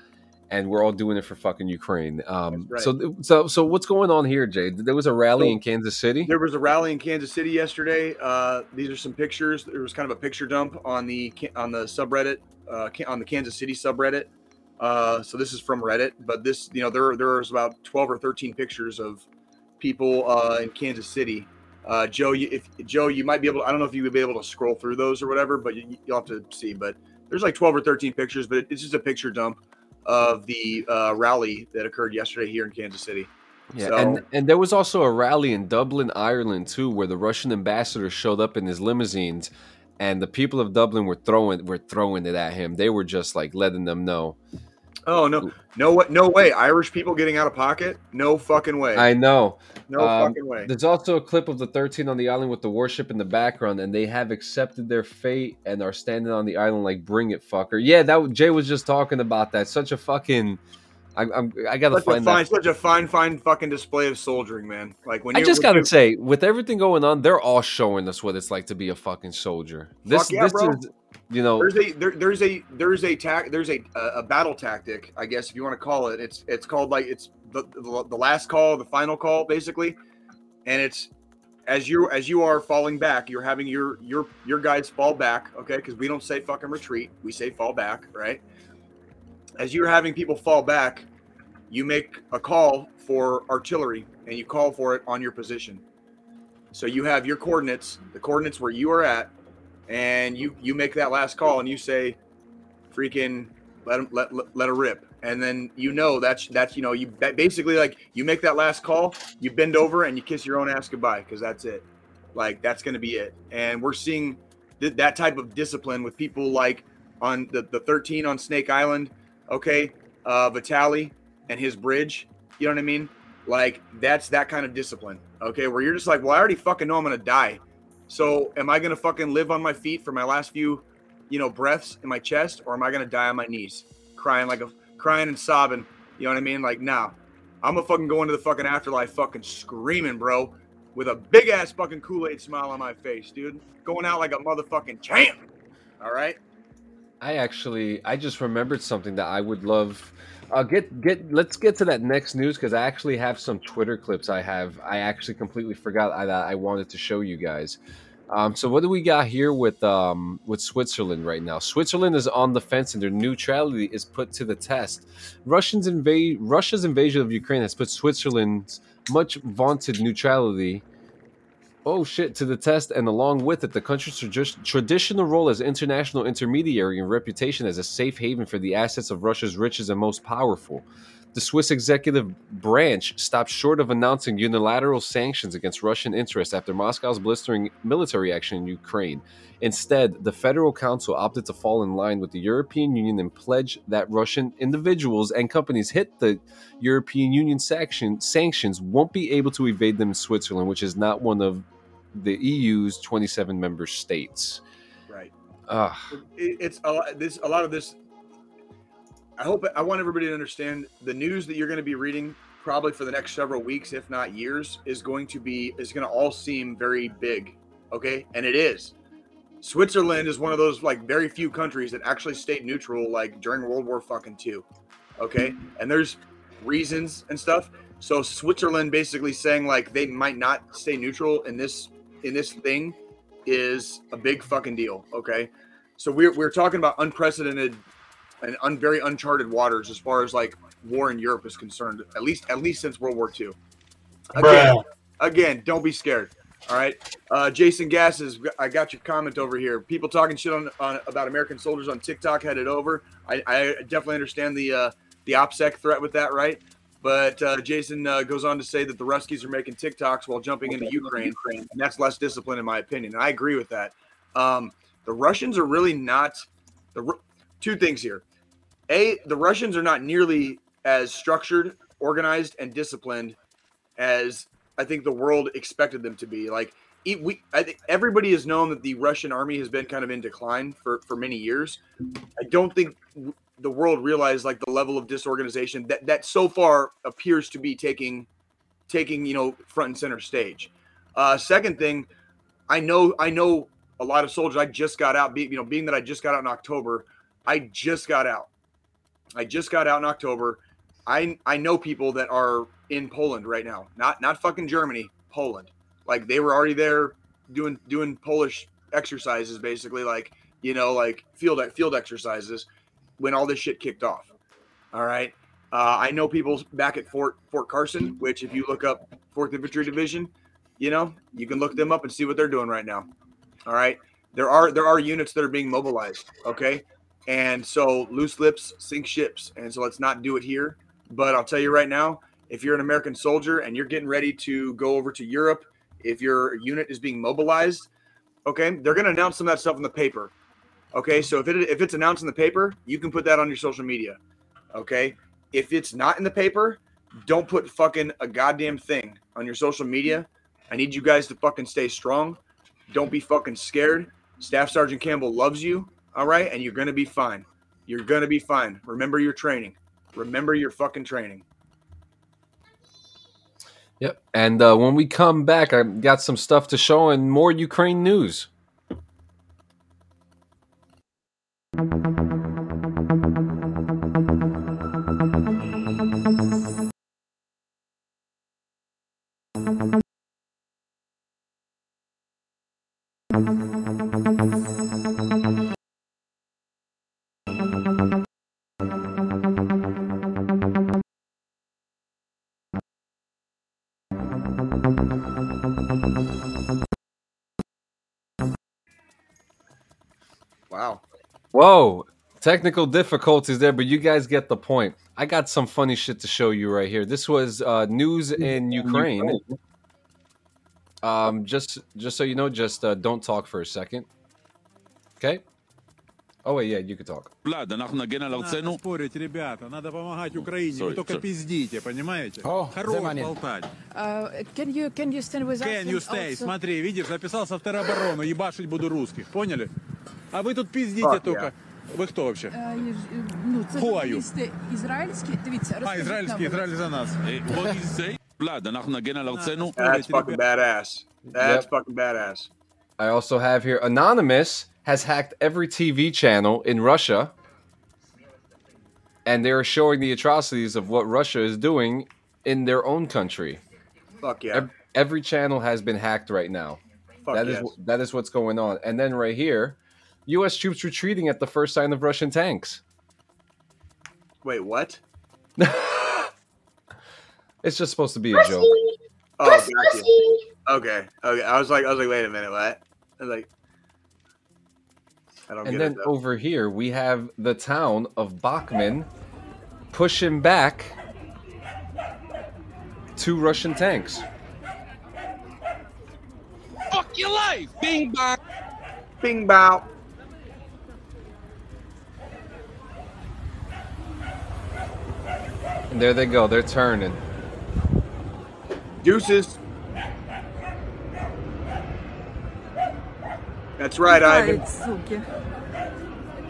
[SPEAKER 2] and we're all doing it for fucking Ukraine. Um,
[SPEAKER 3] That's
[SPEAKER 2] So so so what's going on here, Jay? There was a rally
[SPEAKER 3] So-
[SPEAKER 2] in Kansas City.
[SPEAKER 3] There was a rally in Kansas City yesterday. Uh, these are some pictures. There was kind of a picture dump on the on the subreddit uh, on the Kansas City subreddit. Uh, so this is from Reddit, but this you know there there's about twelve or thirteen pictures of people uh, in Kansas City. Uh, Joe, you, if Joe, you might be able. To, I don't know if you would be able to scroll through those or whatever, but you, you'll have to see. But there's like twelve or thirteen pictures, but it's just a picture dump of the uh, rally that occurred yesterday here in Kansas City.
[SPEAKER 2] Yeah,
[SPEAKER 3] So-
[SPEAKER 2] and and there was also a rally in Dublin, Ireland, too, where the Russian ambassador showed up in his limousines, and the people of Dublin were throwing were throwing it at him. They were just like letting them know.
[SPEAKER 3] Oh no, no what? No way! Irish people getting out of pocket? No fucking way!
[SPEAKER 2] I know.
[SPEAKER 3] no
[SPEAKER 2] um,
[SPEAKER 3] fucking way!
[SPEAKER 2] There's also a clip of the 13 on the island with the warship in the background, and they have accepted their fate and are standing on the island like, "Bring it, fucker!" Yeah, that Jay was just talking about that. Such a fucking I'm, I'm I gotta
[SPEAKER 3] Such a
[SPEAKER 2] find
[SPEAKER 3] fine,
[SPEAKER 2] that.
[SPEAKER 3] such a fine, fine fucking display of soldiering, man. Like when
[SPEAKER 2] I just gotta say, with everything going on, they're all showing us what it's like to be a fucking soldier. This,
[SPEAKER 3] yeah,
[SPEAKER 2] this
[SPEAKER 3] bro.
[SPEAKER 2] is, you know,
[SPEAKER 3] there's a there, there's a there's a tac there's a a battle tactic, I guess if you want to call it. It's it's called like it's the, the the last call, the final call, basically, and it's as you as you are falling back, you're having your your your guys fall back, okay? Because we don't say fucking retreat, we say fall back, right? As you're having people fall back, you make a call for artillery and you call for it on your position. So you have your coordinates, the coordinates where you are at, and you you make that last call and you say, freaking let 'em- let let, let her rip, and then you know that's that's you know you basically like you make that last call, you bend over and you kiss your own ass goodbye because that's it, like that's gonna be it, and we're seeing th- that type of discipline with people like on the the 13 on Snake Island, okay, uh, Vitali and his bridge, you know what I mean? Like that's that kind of discipline, okay, where you're just like, well, I already fucking know I'm gonna die. So am I gonna fucking live on my feet for my last few, you know, breaths in my chest, or am I gonna die on my knees, crying like a crying and sobbing? You know what I mean? Like, nah, I'm gonna fucking go into the fucking afterlife, fucking screaming, bro, with a big ass fucking Kool Aid smile on my face, dude, going out like a motherfucking champ. All right.
[SPEAKER 2] I actually I just remembered something that I would love. Uh, get get let's get to that next news because I actually have some Twitter clips I have I actually completely forgot I, that I wanted to show you guys. Um, so what do we got here with um, with Switzerland right now? Switzerland is on the fence and their neutrality is put to the test. Russians invade Russia's invasion of Ukraine has put Switzerland's much vaunted neutrality oh shit to the test and along with it the country's tradi- traditional role as international intermediary and reputation as a safe haven for the assets of russia's richest and most powerful. The swiss executive branch stopped short of announcing unilateral sanctions against russian interests after moscow's blistering military action in ukraine. Instead the federal council opted to fall in line with the european union and pledge that russian individuals and companies hit the european union sanction, sanctions won't be able to evade them in switzerland which is not one of the EU's 27 member states.
[SPEAKER 3] Right.
[SPEAKER 2] Ugh.
[SPEAKER 3] It, it's a lot. This a lot of this. I hope I want everybody to understand the news that you're going to be reading probably for the next several weeks, if not years, is going to be is going to all seem very big. Okay, and it is. Switzerland is one of those like very few countries that actually stayed neutral like during World War fucking two. Okay, and there's reasons and stuff. So Switzerland basically saying like they might not stay neutral in this in this thing is a big fucking deal. Okay, so we're we're talking about unprecedented and un, very uncharted waters as far as like war in Europe is concerned. At least at least since World War II. Again,
[SPEAKER 4] Bruh.
[SPEAKER 3] again, don't be scared. All right, uh, Jason Gasses, I got your comment over here. People talking shit on, on about American soldiers on TikTok headed over. I, I definitely understand the uh, the OPSEC threat with that, right? But uh, Jason uh, goes on to say that the Ruskies are making TikToks while jumping into Ukraine, and that's less discipline, in my opinion. And I agree with that. Um, the Russians are really not the two things here. A, the Russians are not nearly as structured, organized, and disciplined as I think the world expected them to be. Like we, I think everybody has known that the Russian army has been kind of in decline for for many years. I don't think the world realize like the level of disorganization that that so far appears to be taking taking you know front and center stage. Uh, second thing, I know I know a lot of soldiers. I just got out. Be, you know, being that I just got out in October, I just got out. I just got out in October. I I know people that are in Poland right now. Not not fucking Germany, Poland. Like they were already there doing doing Polish exercises basically like, you know, like field field exercises when all this shit kicked off. All right. Uh, I know people back at Fort Fort Carson, which if you look up Fourth Infantry Division, you know, you can look them up and see what they're doing right now. All right. There are there are units that are being mobilized. Okay. And so loose lips sink ships. And so let's not do it here. But I'll tell you right now, if you're an American soldier and you're getting ready to go over to Europe, if your unit is being mobilized, okay, they're going to announce some of that stuff in the paper. Okay, so if it if it's announced in the paper, you can put that on your social media. Okay, if it's not in the paper, don't put fucking a goddamn thing on your social media. I need you guys to fucking stay strong. Don't be fucking scared. Staff Sergeant Campbell loves you. All right, and you're gonna be fine. You're gonna be fine. Remember your training. Remember your fucking training.
[SPEAKER 2] Yep. And uh, when we come back, I got some stuff to show and more Ukraine news.
[SPEAKER 3] Thank you.
[SPEAKER 2] Whoa, technical difficulties there, but you guys get the point. I got some funny shit to show you right here. This was uh, news in Ukraine. Um, just just so you know, just uh, don't talk for a second. Okay. Oh wait, yeah, you can talk.
[SPEAKER 7] Влада, אנחנו נגן על ארצנו.
[SPEAKER 8] спорить, ребята, надо помогать Украине. Вы только пиздите, понимаете? Хорош болтать.
[SPEAKER 5] Uh, can you can you stand with us?
[SPEAKER 8] Can you stay? Смотри, видишь, записался в тероборону, ебашить буду русских, поняли? А вы тут пиздите
[SPEAKER 3] Fuck
[SPEAKER 8] только. Ви хто вообще?
[SPEAKER 5] Е, і ж- Ну, це
[SPEAKER 8] Who are you?
[SPEAKER 5] журналісти ізраїльські. Дивіться,
[SPEAKER 8] А,
[SPEAKER 5] розкажіть
[SPEAKER 8] ізраїльський,
[SPEAKER 5] нам.
[SPEAKER 8] Ізраїль за нас.
[SPEAKER 7] Hey, what did you say? Vlad, אנחנו נגן על ארצנו.
[SPEAKER 3] That's fucking badass. That's
[SPEAKER 2] Yep.
[SPEAKER 3] fucking badass.
[SPEAKER 2] I also have here Anonymous has hacked every TV channel in Russia, and they are showing the atrocities of what Russia is doing in their own country.
[SPEAKER 3] Fuck yeah.
[SPEAKER 2] Ev- Every channel has been hacked right now.
[SPEAKER 3] Fuck
[SPEAKER 2] That is
[SPEAKER 3] yes.
[SPEAKER 2] that is what's going on. And then right here, U.S. troops retreating at the first sign of Russian tanks.
[SPEAKER 3] Wait, what?
[SPEAKER 2] It's just supposed to be a joke.
[SPEAKER 3] Oh, gotcha. Okay. Okay. I was like, I was like, wait a minute, what? I was like, I don't
[SPEAKER 2] And
[SPEAKER 3] get
[SPEAKER 2] then
[SPEAKER 3] it.
[SPEAKER 2] Over here we have the town of Bachman pushing back two Russian tanks.
[SPEAKER 6] Fuck your life! Bing bong!
[SPEAKER 3] Bing bow.
[SPEAKER 2] There they go. They're turning.
[SPEAKER 3] Deuces. That's right, Ivan.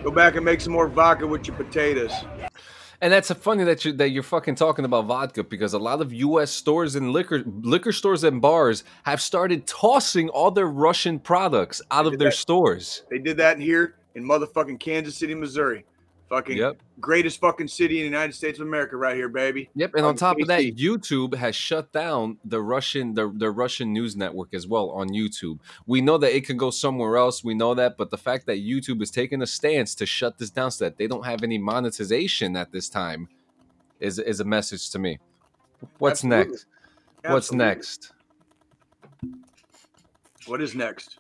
[SPEAKER 3] Go back and make some more vodka with your potatoes.
[SPEAKER 2] And that's funny that you that you're fucking talking about vodka because a lot of U.S. stores and liquor liquor stores and bars have started tossing all their Russian products out of their
[SPEAKER 3] that.
[SPEAKER 2] stores.
[SPEAKER 3] They did that in here in motherfucking Kansas City, Missouri. Fucking
[SPEAKER 2] Yep.
[SPEAKER 3] greatest fucking city in the United States of America, right here, baby.
[SPEAKER 2] Yep, and on
[SPEAKER 3] Fucking
[SPEAKER 2] top of that, YouTube has shut down the Russian the, the Russian news network as well on YouTube. We know that it could go somewhere else. We know that, but the fact that YouTube is taking a stance to shut this down so that they don't have any monetization at this time is is a message to me. What's
[SPEAKER 3] Absolutely.
[SPEAKER 2] next? What's next?
[SPEAKER 3] What is next?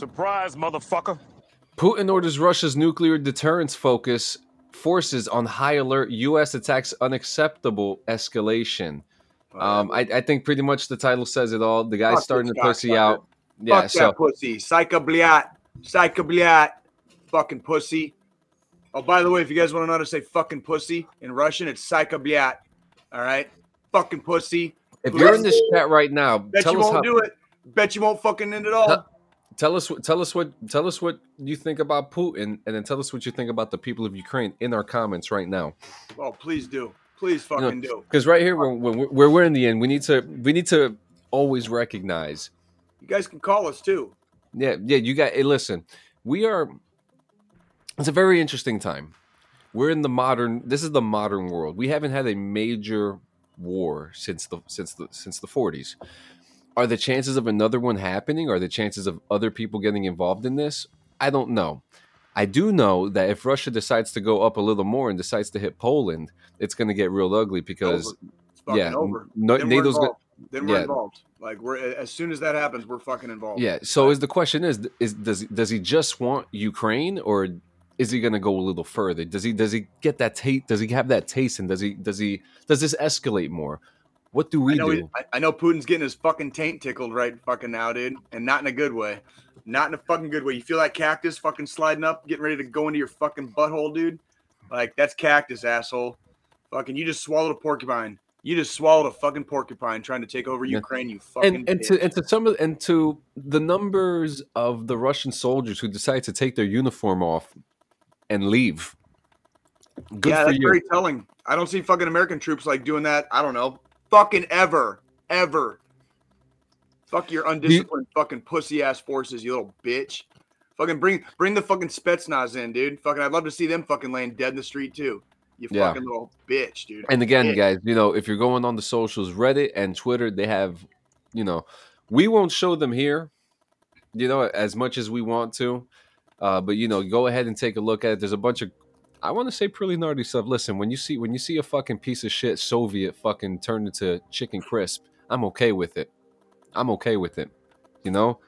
[SPEAKER 4] Surprise, motherfucker.
[SPEAKER 2] Putin orders Russia's nuclear deterrence focus forces on high alert. U.S. attacks unacceptable escalation. Um, I, I think pretty much the title says it all. The guy's
[SPEAKER 3] Fuck
[SPEAKER 2] starting to pussy
[SPEAKER 3] cocksucker.
[SPEAKER 2] out. Yeah,
[SPEAKER 3] Fuck
[SPEAKER 2] so
[SPEAKER 3] that pussy. Psycho bliat. Psycho bliat. Fucking pussy. Oh, by the way, if you guys want to know how to say fucking pussy in Russian, it's psycho bliat. All right? Fucking pussy.
[SPEAKER 2] if you're in this chat right now,
[SPEAKER 3] Bet
[SPEAKER 2] tell
[SPEAKER 3] you
[SPEAKER 2] us
[SPEAKER 3] won't
[SPEAKER 2] how,
[SPEAKER 3] do it. Bet you won't fucking end it all.
[SPEAKER 2] Tell- us what tell us what tell us what you think about Putin, and then tell us what you think about the people of Ukraine in our comments right now.
[SPEAKER 3] Oh, please do. Please fucking do.
[SPEAKER 2] Because right here, when, when we're, we're in the end, we need to we need to always recognize
[SPEAKER 3] You guys can call us too.
[SPEAKER 2] Yeah, yeah, you got. Hey, listen, we are. It's a very interesting time. We're in the modern. This is the modern world. We haven't had a major war since the since the since the forties. Are the chances of another one happening? Are the chances of other people getting involved in this? I don't know. I do know that if Russia decides to go up a little more and decides to hit Poland, it's going to get real ugly because. Yeah,
[SPEAKER 3] over.
[SPEAKER 2] no,
[SPEAKER 3] then
[SPEAKER 2] NATO's go-
[SPEAKER 3] involved. Then we're
[SPEAKER 2] yeah.
[SPEAKER 3] involved. Like we're as soon as that happens, we're fucking involved.
[SPEAKER 2] Yeah. So is the question is is does does he just want Ukraine or is he going to go a little further? Does he does he get that taste? Does he have that taste? And does he does he does this escalate more? What do
[SPEAKER 3] I
[SPEAKER 2] we
[SPEAKER 3] know,
[SPEAKER 2] do?
[SPEAKER 3] I, I know Putin's getting his fucking taint tickled right fucking now, dude, and not in a good way. Not in a fucking good way. You feel that cactus fucking sliding up, getting ready to go into your fucking butthole, dude? Like that's cactus, asshole. Fucking, you just swallowed a porcupine. You just swallowed a fucking porcupine trying to take over
[SPEAKER 2] Yeah.
[SPEAKER 3] Ukraine. You fucking
[SPEAKER 2] and and to and to some of and to the numbers of the Russian soldiers who decide to take their uniform off and leave. Good
[SPEAKER 3] yeah, that's
[SPEAKER 2] you.
[SPEAKER 3] very telling. I don't see fucking American troops like doing that. I don't know, fucking ever, ever. Fuck your undisciplined fucking pussy ass forces, you little bitch. Fucking bring bring the fucking Spetsnaz in, dude. Fucking, I'd love to see them fucking laying dead in the street too. You
[SPEAKER 2] Yeah.
[SPEAKER 3] fucking little bitch, dude.
[SPEAKER 2] And again,
[SPEAKER 3] Bitch.
[SPEAKER 2] guys, you know, if you're going on the socials, Reddit and Twitter, they have, you know, we won't show them here, you know, as much as we want to. Uh, but you know, go ahead and take a look at it. There's a bunch of I want to say pretty gnarly stuff. Listen, when you see when you see a fucking piece of shit Soviet fucking turned into chicken crisp, I'm okay with it. I'm okay with it. You know,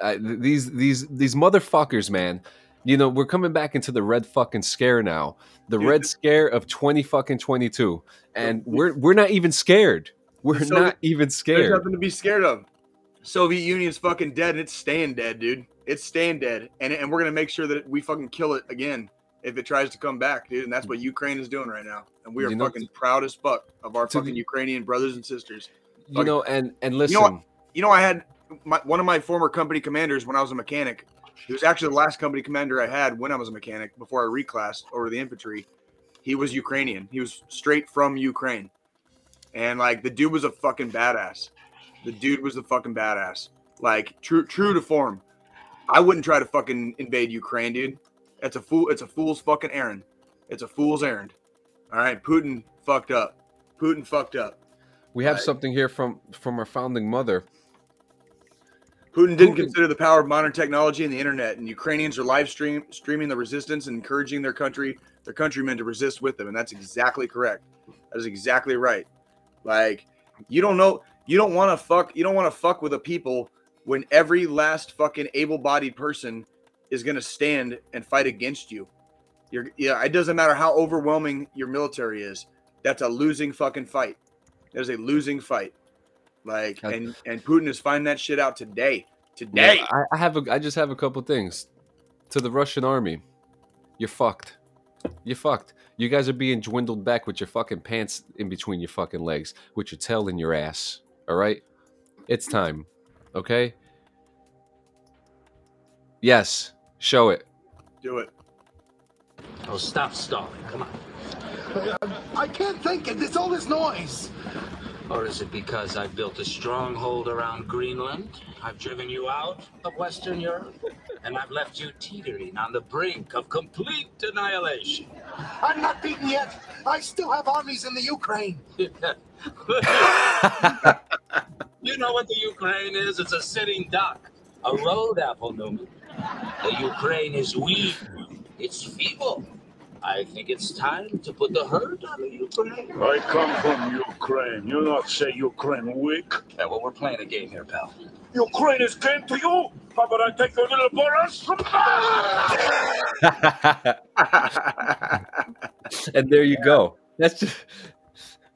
[SPEAKER 2] th- these these these motherfuckers, man. You know, we're coming back into the red fucking scare now. The
[SPEAKER 3] Dude,
[SPEAKER 2] red scare of twenty fucking twenty two, and we're we're not even scared. We're
[SPEAKER 3] So
[SPEAKER 2] not even scared.
[SPEAKER 3] There's nothing to be scared of. Soviet Union's fucking dead and it's staying dead, dude. It's staying dead. And, and we're gonna make sure that we fucking kill it again if it tries to come back, dude. And that's what Ukraine is doing right now. And we are
[SPEAKER 2] You know,
[SPEAKER 3] fucking proud as fuck of our fucking
[SPEAKER 2] the-
[SPEAKER 3] Ukrainian brothers and sisters.
[SPEAKER 2] You know, and and
[SPEAKER 3] You
[SPEAKER 2] listen,
[SPEAKER 3] know? You know, I had my, one of my former company commanders when I was a mechanic. He was actually the last company commander I had when I was a mechanic before I reclassed over the infantry. He was Ukrainian. He was straight from Ukraine. And like the dude was a fucking badass. The dude was a fucking badass. Like true true to form. I wouldn't try to fucking invade Ukraine, dude. It's a fool it's a fool's fucking errand. It's a fool's errand. All right, Putin fucked up. Putin fucked up.
[SPEAKER 2] we have
[SPEAKER 3] Right.
[SPEAKER 2] something here from from our founding mother.
[SPEAKER 3] Putin didn't
[SPEAKER 2] Putin-
[SPEAKER 3] consider the power of modern technology and the internet, and Ukrainians are live stream streaming the resistance and encouraging their country, their countrymen to resist with them, and that's exactly correct. That is exactly right. Like you don't know, you don't want to fuck, you don't want to fuck with a people when every last fucking able-bodied person is gonna stand and fight against you. You're yeah, it doesn't matter how overwhelming your military is. That's a losing fucking fight. There's a losing fight. Like and and Putin is finding that shit out today.
[SPEAKER 2] Yeah,
[SPEAKER 3] Today.
[SPEAKER 2] I, I have a I just have a couple things to the Russian army. You're fucked. You're fucked. You guys are being dwindled back with your fucking pants in between your fucking legs, with your tail in your ass. All right, it's time. Okay. Yes, show it.
[SPEAKER 3] Do it.
[SPEAKER 4] Oh, stop stalling. Come on.
[SPEAKER 9] I can't think. There's all this noise.
[SPEAKER 4] Or is it because I've built a stronghold around Greenland? I've driven you out of Western Europe? And I've left you teetering on the brink of complete annihilation.
[SPEAKER 9] I'm not beaten yet. I still have armies in the Ukraine.
[SPEAKER 4] you know what the Ukraine is? It's a sitting duck, a road apple, Newman. The Ukraine is weak. It's feeble. I think it's time to put the hurt on the Ukraine.
[SPEAKER 10] I come from Ukraine. You not say Ukraine weak.
[SPEAKER 4] Yeah, well, we're playing a game here, pal.
[SPEAKER 10] Ukraine is game to you. How about I take your little bullets?
[SPEAKER 2] and there you go. That's just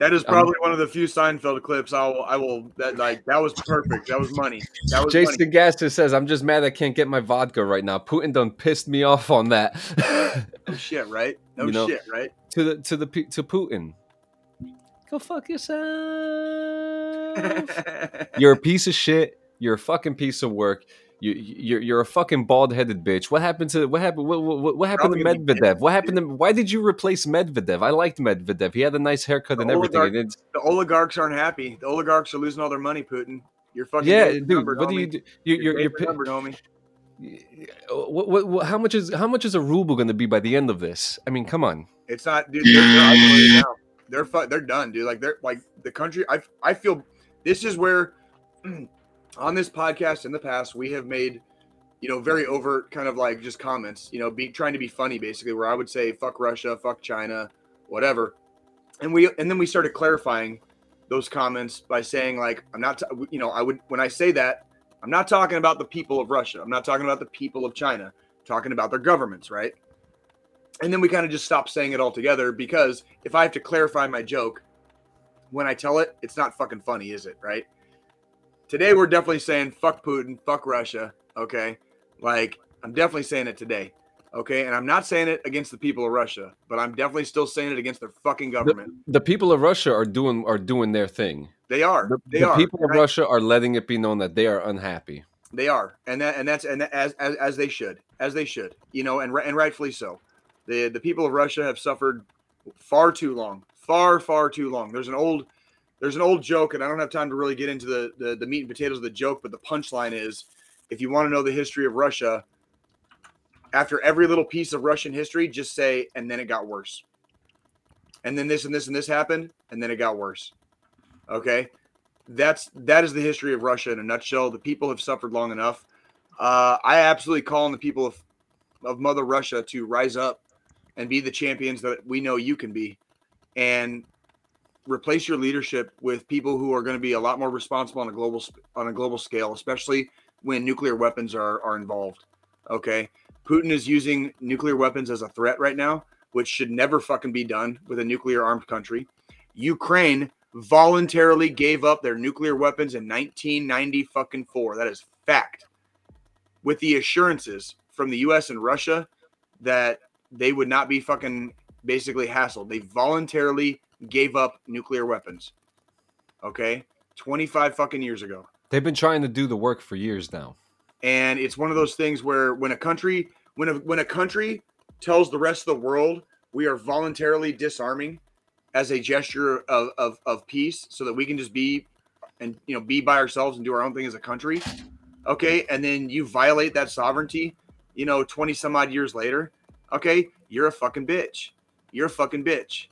[SPEAKER 3] That is
[SPEAKER 2] Um,
[SPEAKER 3] probably one of the few Seinfeld clips I will I will that like that was perfect. That was money. That was
[SPEAKER 2] Jason
[SPEAKER 3] money.
[SPEAKER 2] Gasser says, "I'm just mad I can't get my vodka right now. Putin done pissed me off on that."
[SPEAKER 3] No shit, right? No
[SPEAKER 2] You know-
[SPEAKER 3] shit, right?
[SPEAKER 2] to the to the to Putin. Go fuck yourself. You're a piece of shit. You're a fucking piece of work. You, you're you're a fucking bald headed bitch. What happened to what happened? What, what, what happened to
[SPEAKER 3] Probably gonna
[SPEAKER 2] Medvedev? What happened to? Why did you replace Medvedev? I liked Medvedev. He had a nice haircut
[SPEAKER 3] The
[SPEAKER 2] and everything.
[SPEAKER 3] oligarch-
[SPEAKER 2] And
[SPEAKER 3] the oligarchs aren't happy. The oligarchs are losing all their money, Putin. You're fucking
[SPEAKER 2] yeah, dude.
[SPEAKER 3] numbered,
[SPEAKER 2] What do you do? You,
[SPEAKER 3] You're
[SPEAKER 2] you're, you're,
[SPEAKER 3] getting numbered, homie.
[SPEAKER 2] what, what, what, how much is how much is a ruble going to be by the end of this? I mean, come on.
[SPEAKER 3] It's not, dude. They're, they're now. They're fu- they're done, dude. Like they're like the country. I I feel this is where on this podcast in the past we have made you know very overt kind of like just comments. You know, be trying to be funny basically. Where I would say fuck Russia, fuck China, whatever, and we and then we started clarifying those comments by saying like I'm not. T- you know, I would when I say that I'm not talking about the people of Russia. I'm not talking about the people of China. I'm talking about their governments, right? and then we kind of just stopped saying it altogether because if I have to clarify my joke when I tell it, it's not fucking funny, is it? Right? Today we're definitely saying fuck Putin, fuck Russia. Okay, like I'm definitely saying it today. Okay, and I'm not saying it against the people of Russia, but I'm definitely still saying it against their fucking government.
[SPEAKER 2] The people of Russia are doing are doing their thing.
[SPEAKER 3] They are.
[SPEAKER 2] The,
[SPEAKER 3] they
[SPEAKER 2] the
[SPEAKER 3] are.
[SPEAKER 2] people of Russia are letting it be known that they are unhappy.
[SPEAKER 3] They are, and that and that's and that, as, as as they should, as they should, you know, and and rightfully so. The the people of Russia have suffered far too long, far far too long. There's an old there's an old joke, and I don't have time to really get into the the, the meat and potatoes of the joke, but the punchline is, if you want to know the history of Russia, after every little piece of Russian history, just say, and then it got worse, and then this and this and this happened, and then it got worse. Okay, that's that is the history of Russia in a nutshell. The people have suffered long enough. Uh, I absolutely call on the people of of Mother Russia to rise up and be the champions that we know you can be, and replace your leadership with people who are going to be a lot more responsible on a global on a global scale, especially when nuclear weapons are are involved. Okay, Putin is using nuclear weapons as a threat right now, which should never fucking be done with a nuclear armed country. Ukraine voluntarily gave up their nuclear weapons in 1990 fucking four. That is fact. With the assurances from the US and Russia that they would not be fucking basically hassled. They voluntarily gave up nuclear weapons. Okay? 25 fucking years ago.
[SPEAKER 2] They've been trying to do the work for years now.
[SPEAKER 3] And it's one of those things where when a country when a when a country tells the rest of the world we are voluntarily disarming as a gesture of, of, of peace so that we can just be and you know be by ourselves and do our own thing as a country okay and then you violate that sovereignty you know 20 some odd years later okay you're a fucking bitch you're a fucking bitch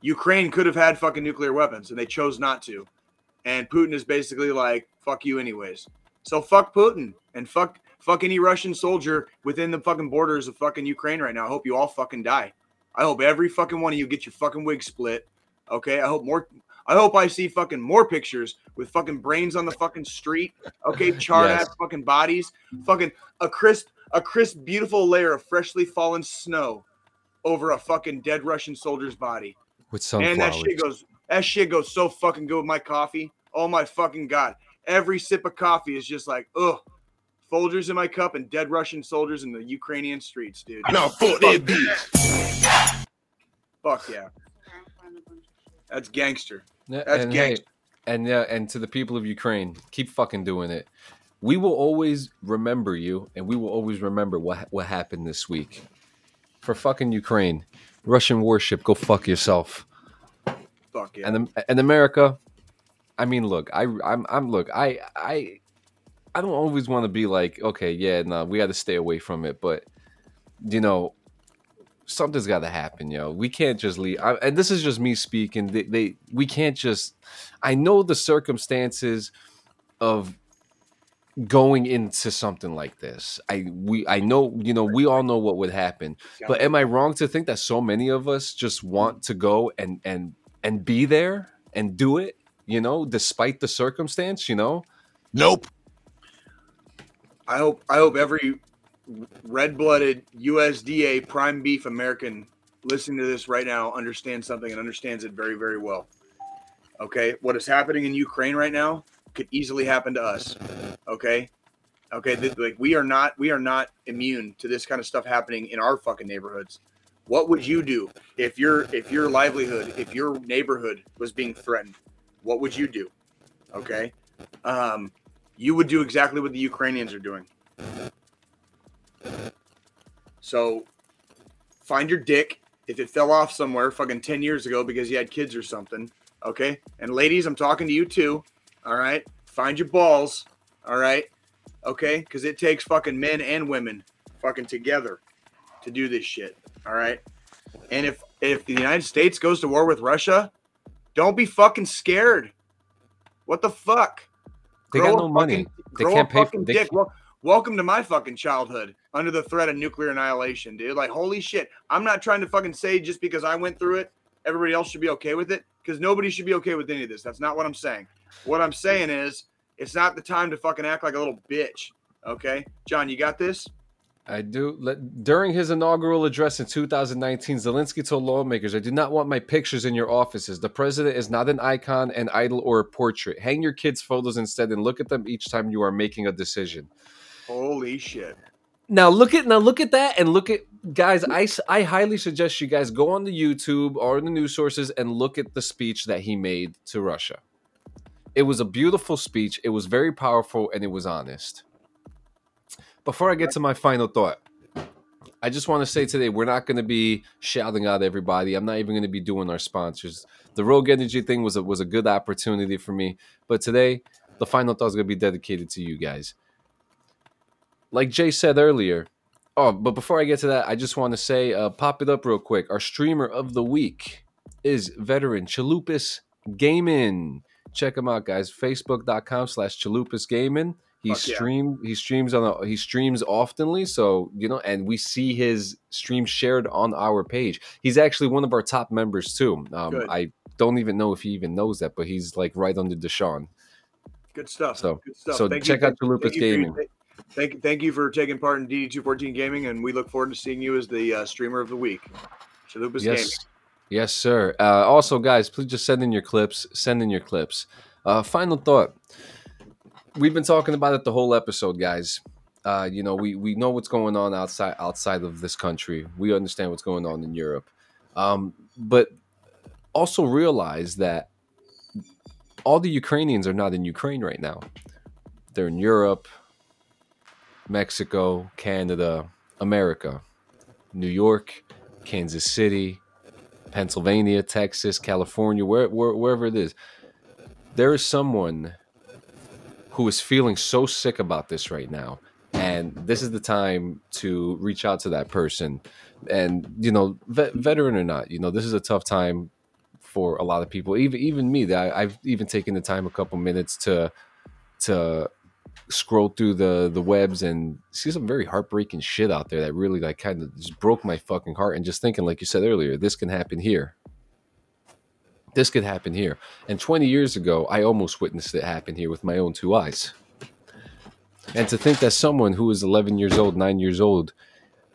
[SPEAKER 3] ukraine could have had fucking nuclear weapons and they chose not to and putin is basically like fuck you anyways so fuck putin and fuck fuck any russian soldier within the fucking borders of fucking ukraine right now i hope you all fucking die I hope every fucking one of you get your fucking wig split. Okay. I hope more. I hope I see fucking more pictures with fucking brains on the fucking street. Okay, charred
[SPEAKER 2] Yes.
[SPEAKER 3] ass fucking bodies. Fucking a crisp, a crisp, beautiful layer of freshly fallen snow over a fucking dead Russian soldier's body.
[SPEAKER 2] With
[SPEAKER 3] And that shit goes. That shit goes so fucking good with my coffee. Oh my fucking god! Every sip of coffee is just like, ugh. Folgers in my cup and dead Russian soldiers in the Ukrainian streets, dude.
[SPEAKER 10] Now fuck that bitch.
[SPEAKER 3] Fuck yeah. That's gangster. That's
[SPEAKER 2] and hey,
[SPEAKER 3] gangster.
[SPEAKER 2] and yeah, and to the people of Ukraine, keep fucking doing it. We will always remember you, and we will always remember what what happened this week. For fucking Ukraine, Russian warship, go fuck yourself.
[SPEAKER 3] Fuck yeah.
[SPEAKER 2] And and America, I mean, look, I I'm I'm look, I I I don't always want to be like, okay, yeah, no, we got to stay away from it, but you know, something's got to happen, yo. We can't just leave. I, and this is just me speaking. They, they we can't just. I know the circumstances of going into something like this. I we I know you know we all know what would happen. But am I wrong to think that so many of us just want to go and and and be there and do it? You know, despite the circumstance. You know.
[SPEAKER 10] Nope.
[SPEAKER 3] I hope I hope every red-blooded USDA prime beef American listening to this right now understands something and understands it very very well. Okay, what is happening in Ukraine right now could easily happen to us. Okay, okay, th- like we are not we are not immune to this kind of stuff happening in our fucking neighborhoods. What would you do if your if your livelihood, if your neighborhood was being threatened? What would you do? Okay, um, you would do exactly what the Ukrainians are doing. So find your dick if it fell off somewhere fucking 10 years ago because you had kids or something. Okay. And ladies, I'm talking to you too. All right. Find your balls. All right. Okay. Because it takes fucking men and women fucking together to do this shit. All right. And if if the United States goes to war with Russia, don't be fucking scared. What the fuck?
[SPEAKER 2] They
[SPEAKER 3] Grow
[SPEAKER 2] got no money. They can't pay. For,
[SPEAKER 3] dick. Wel- welcome to my fucking childhood under the threat of nuclear annihilation, dude. Like, holy shit. I'm not trying to fucking say just because I went through it, everybody else should be okay with it, because nobody should be okay with any of this. That's not what I'm saying. What I'm saying is, it's not the time to fucking act like a little bitch. Okay, John, you got this.
[SPEAKER 2] I do. During his inaugural address in 2019, Zelensky told lawmakers, I do not want my pictures in your offices. The president is not an icon, an idol, or a portrait. Hang your kids' photos instead and look at them each time you are making a decision.
[SPEAKER 3] Holy shit.
[SPEAKER 2] Now look at now look at that and look at guys. I, I highly suggest you guys go on the YouTube or the news sources and look at the speech that he made to Russia. It was a beautiful speech. It was very powerful and it was honest. Before I get to my final thought, I just want to say today we're not going to be shouting out everybody. I'm not even going to be doing our sponsors. The Rogue Energy thing was a, was a good opportunity for me, but today the final thought is going to be dedicated to you guys. Like Jay said earlier, oh, but before I get to that, I just want to say, uh, pop it up real quick. Our streamer of the week is veteran Chalupas Gaming. Check him out, guys. Facebook.com slash Chalupas Gaming. He
[SPEAKER 3] Fuck yeah.
[SPEAKER 2] stream he streams on a, he streams oftenly, so you know, and we see his stream shared on our page. He's actually one of our top members too. Um. I don't even know if he even knows that, but he's like right under Deshaun.
[SPEAKER 3] Good stuff.
[SPEAKER 2] So-
[SPEAKER 3] Good stuff.
[SPEAKER 2] so
[SPEAKER 3] Thank
[SPEAKER 2] check
[SPEAKER 3] you,
[SPEAKER 2] out Chalupas
[SPEAKER 3] thank you for your-
[SPEAKER 2] Gaming.
[SPEAKER 3] Thank, thank you for taking part in DD214 Gaming, and we look forward to seeing you as the uh, streamer of the week. Chalupas Gaming.
[SPEAKER 2] Yes, yes, sir. Uh, also, guys, please just send in your clips. Send in your clips. Uh, final thought. We've been talking about it the whole episode, guys. Uh, you know, we we know what's going on outside outside of this country. We understand what's going on in Europe, um, but also realize that all the Ukrainians are not in Ukraine right now. They're in Europe, Mexico, Canada, America, New York, Kansas City, Pennsylvania, Texas, California, where, where, wherever it is. There is someone who is feeling so sick about this right now. And this is the time to reach out to that person. And, you know, vet, veteran or not, you know, this is a tough time for a lot of people, even even me. That I've even taken the time a couple minutes to to scroll through the the webs and see some very heartbreaking shit out there that really like kind of just broke my fucking heart. And just thinking like you said earlier this can happen here. This could happen here. And 20 years ago i almost witnessed it happen here with my own two eyes. And to think that someone who is 11 years old 9 years old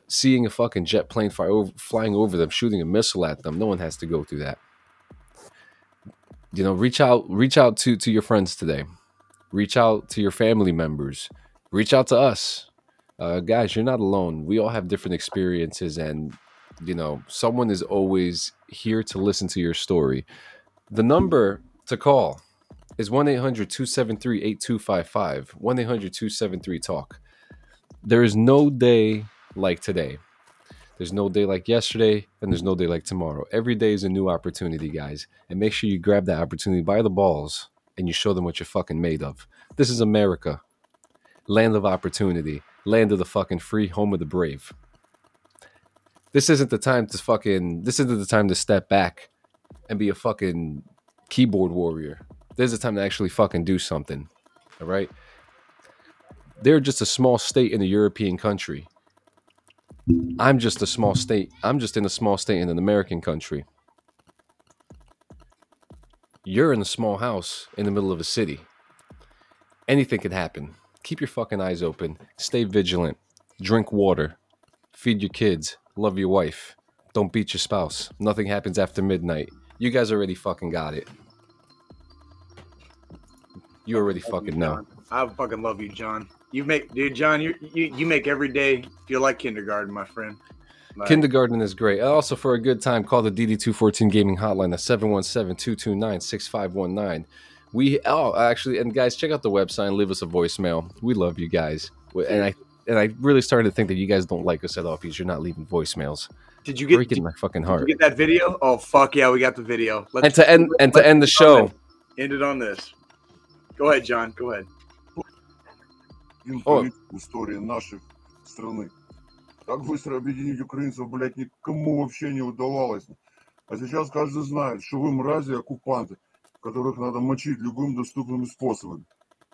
[SPEAKER 2] seeing a fucking jet plane fly over, flying over them shooting a missile at them no one has to go through that. You know reach out reach out to to your friends today reach out to your family members. Reach out to us. Uh, guys you're not alone. We all have different experiences and you know someone is always here to listen to your story. The number to call is 1-800-273-8255 1-800-273-talk there is no day like today. There's no day like yesterday and there's no day like tomorrow. Every day is a new opportunity guys and make sure you grab that opportunity by the balls and you show them what you're fucking made of this is america land of opportunity, land of the fucking free, home of the brave. This isn't the time to fucking. This isn't the time to step back and be a fucking keyboard warrior. There's a time to actually fucking do something. All right. They're just a small state in a European country. I'm just a small state. I'm just in a small state in an American country. You're in a small house in the middle of a city. Anything could happen keep your fucking eyes open, stay vigilant, drink water, feed your kids, love your wife, don't beat your spouse. Nothing happens after midnight. You guys already fucking got it. You already fucking know.
[SPEAKER 3] I fucking love you, John. You make, dude, John. You you, you make every day feel like kindergarten, my friend. Like,
[SPEAKER 2] Kindergarten is great. Also, for a good time, call the DD214 Gaming Hotline at 717 229 6519. We oh actually and guys check out the website and leave us a voicemail. We love you guys. And I and I really started to think that you guys don't like us at all because you're not leaving voicemails.
[SPEAKER 3] Did you get
[SPEAKER 2] breaking
[SPEAKER 3] did,
[SPEAKER 2] my fucking
[SPEAKER 3] did
[SPEAKER 2] heart?
[SPEAKER 3] you get that video? Oh fuck yeah, we got the video. Let's
[SPEAKER 2] And to end and to end the show,
[SPEAKER 3] on it. End it on this. Go ahead, John. Go ahead.
[SPEAKER 10] Oh. О. Так быстро объединить украинцев, блядь, никому вообще не удавалось. А сейчас каждый знает, что вы мрази оккупанты, которых надо мочить любым доступным способом.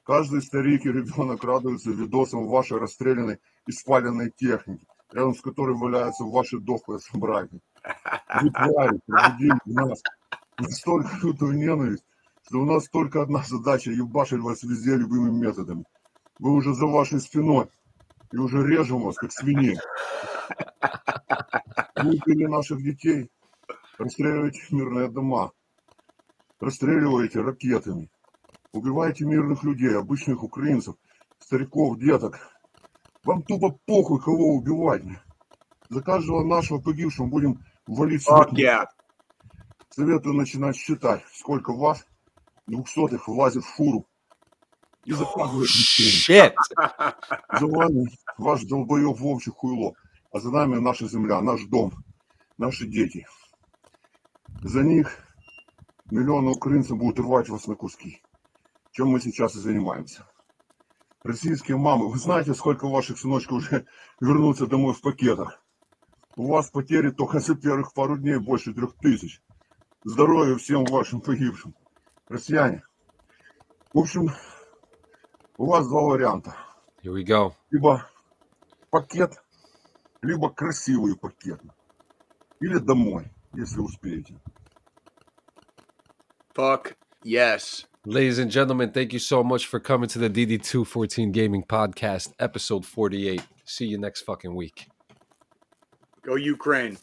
[SPEAKER 10] Каждый старик и ребенок радуется видосам вашей расстрелянной и спаленной техники, рядом с которой валяются ваши дохлые собратья. Вы пробудили в нас настолько лютую ненависть, что у нас только одна задача – ебашить вас везде любыми методами. Вы уже за вашей спиной, и уже режем вас, как свиней. Вы убили наших детей, расстреливаете мирные дома, расстреливаете ракетами, убиваете мирных людей, обычных украинцев, стариков, деток, Вам тупо похуй, кого убивать. За каждого нашего погибшего будем валить сотни.
[SPEAKER 3] yeah.
[SPEAKER 10] Советую начинать считать, сколько вас, двухсотых, влазит в фуру. И
[SPEAKER 2] Shit.
[SPEAKER 10] За вами ваш долбоеб Вовчик хуйло, а за нами наша земля, наш дом, наши дети. За них миллионы украинцев будут рвать вас на куски, чем мы сейчас и занимаемся. Российские мамы, вы знаете, сколько ваших сыночков уже вернутся домой в пакетах? У вас потери только за первых пару дней больше трех тысяч. Здоровья всем вашим погибшим. Россияне. В общем, у вас два варианта.
[SPEAKER 2] Here we go.
[SPEAKER 10] Либо пакет, либо красивый пакет. Или домой, если успеете.
[SPEAKER 3] Fuck yes.
[SPEAKER 2] Ladies and gentlemen, thank you so much for coming to the DD214 Gaming Podcast, episode 48. See you next fucking week.
[SPEAKER 3] Go Ukraine.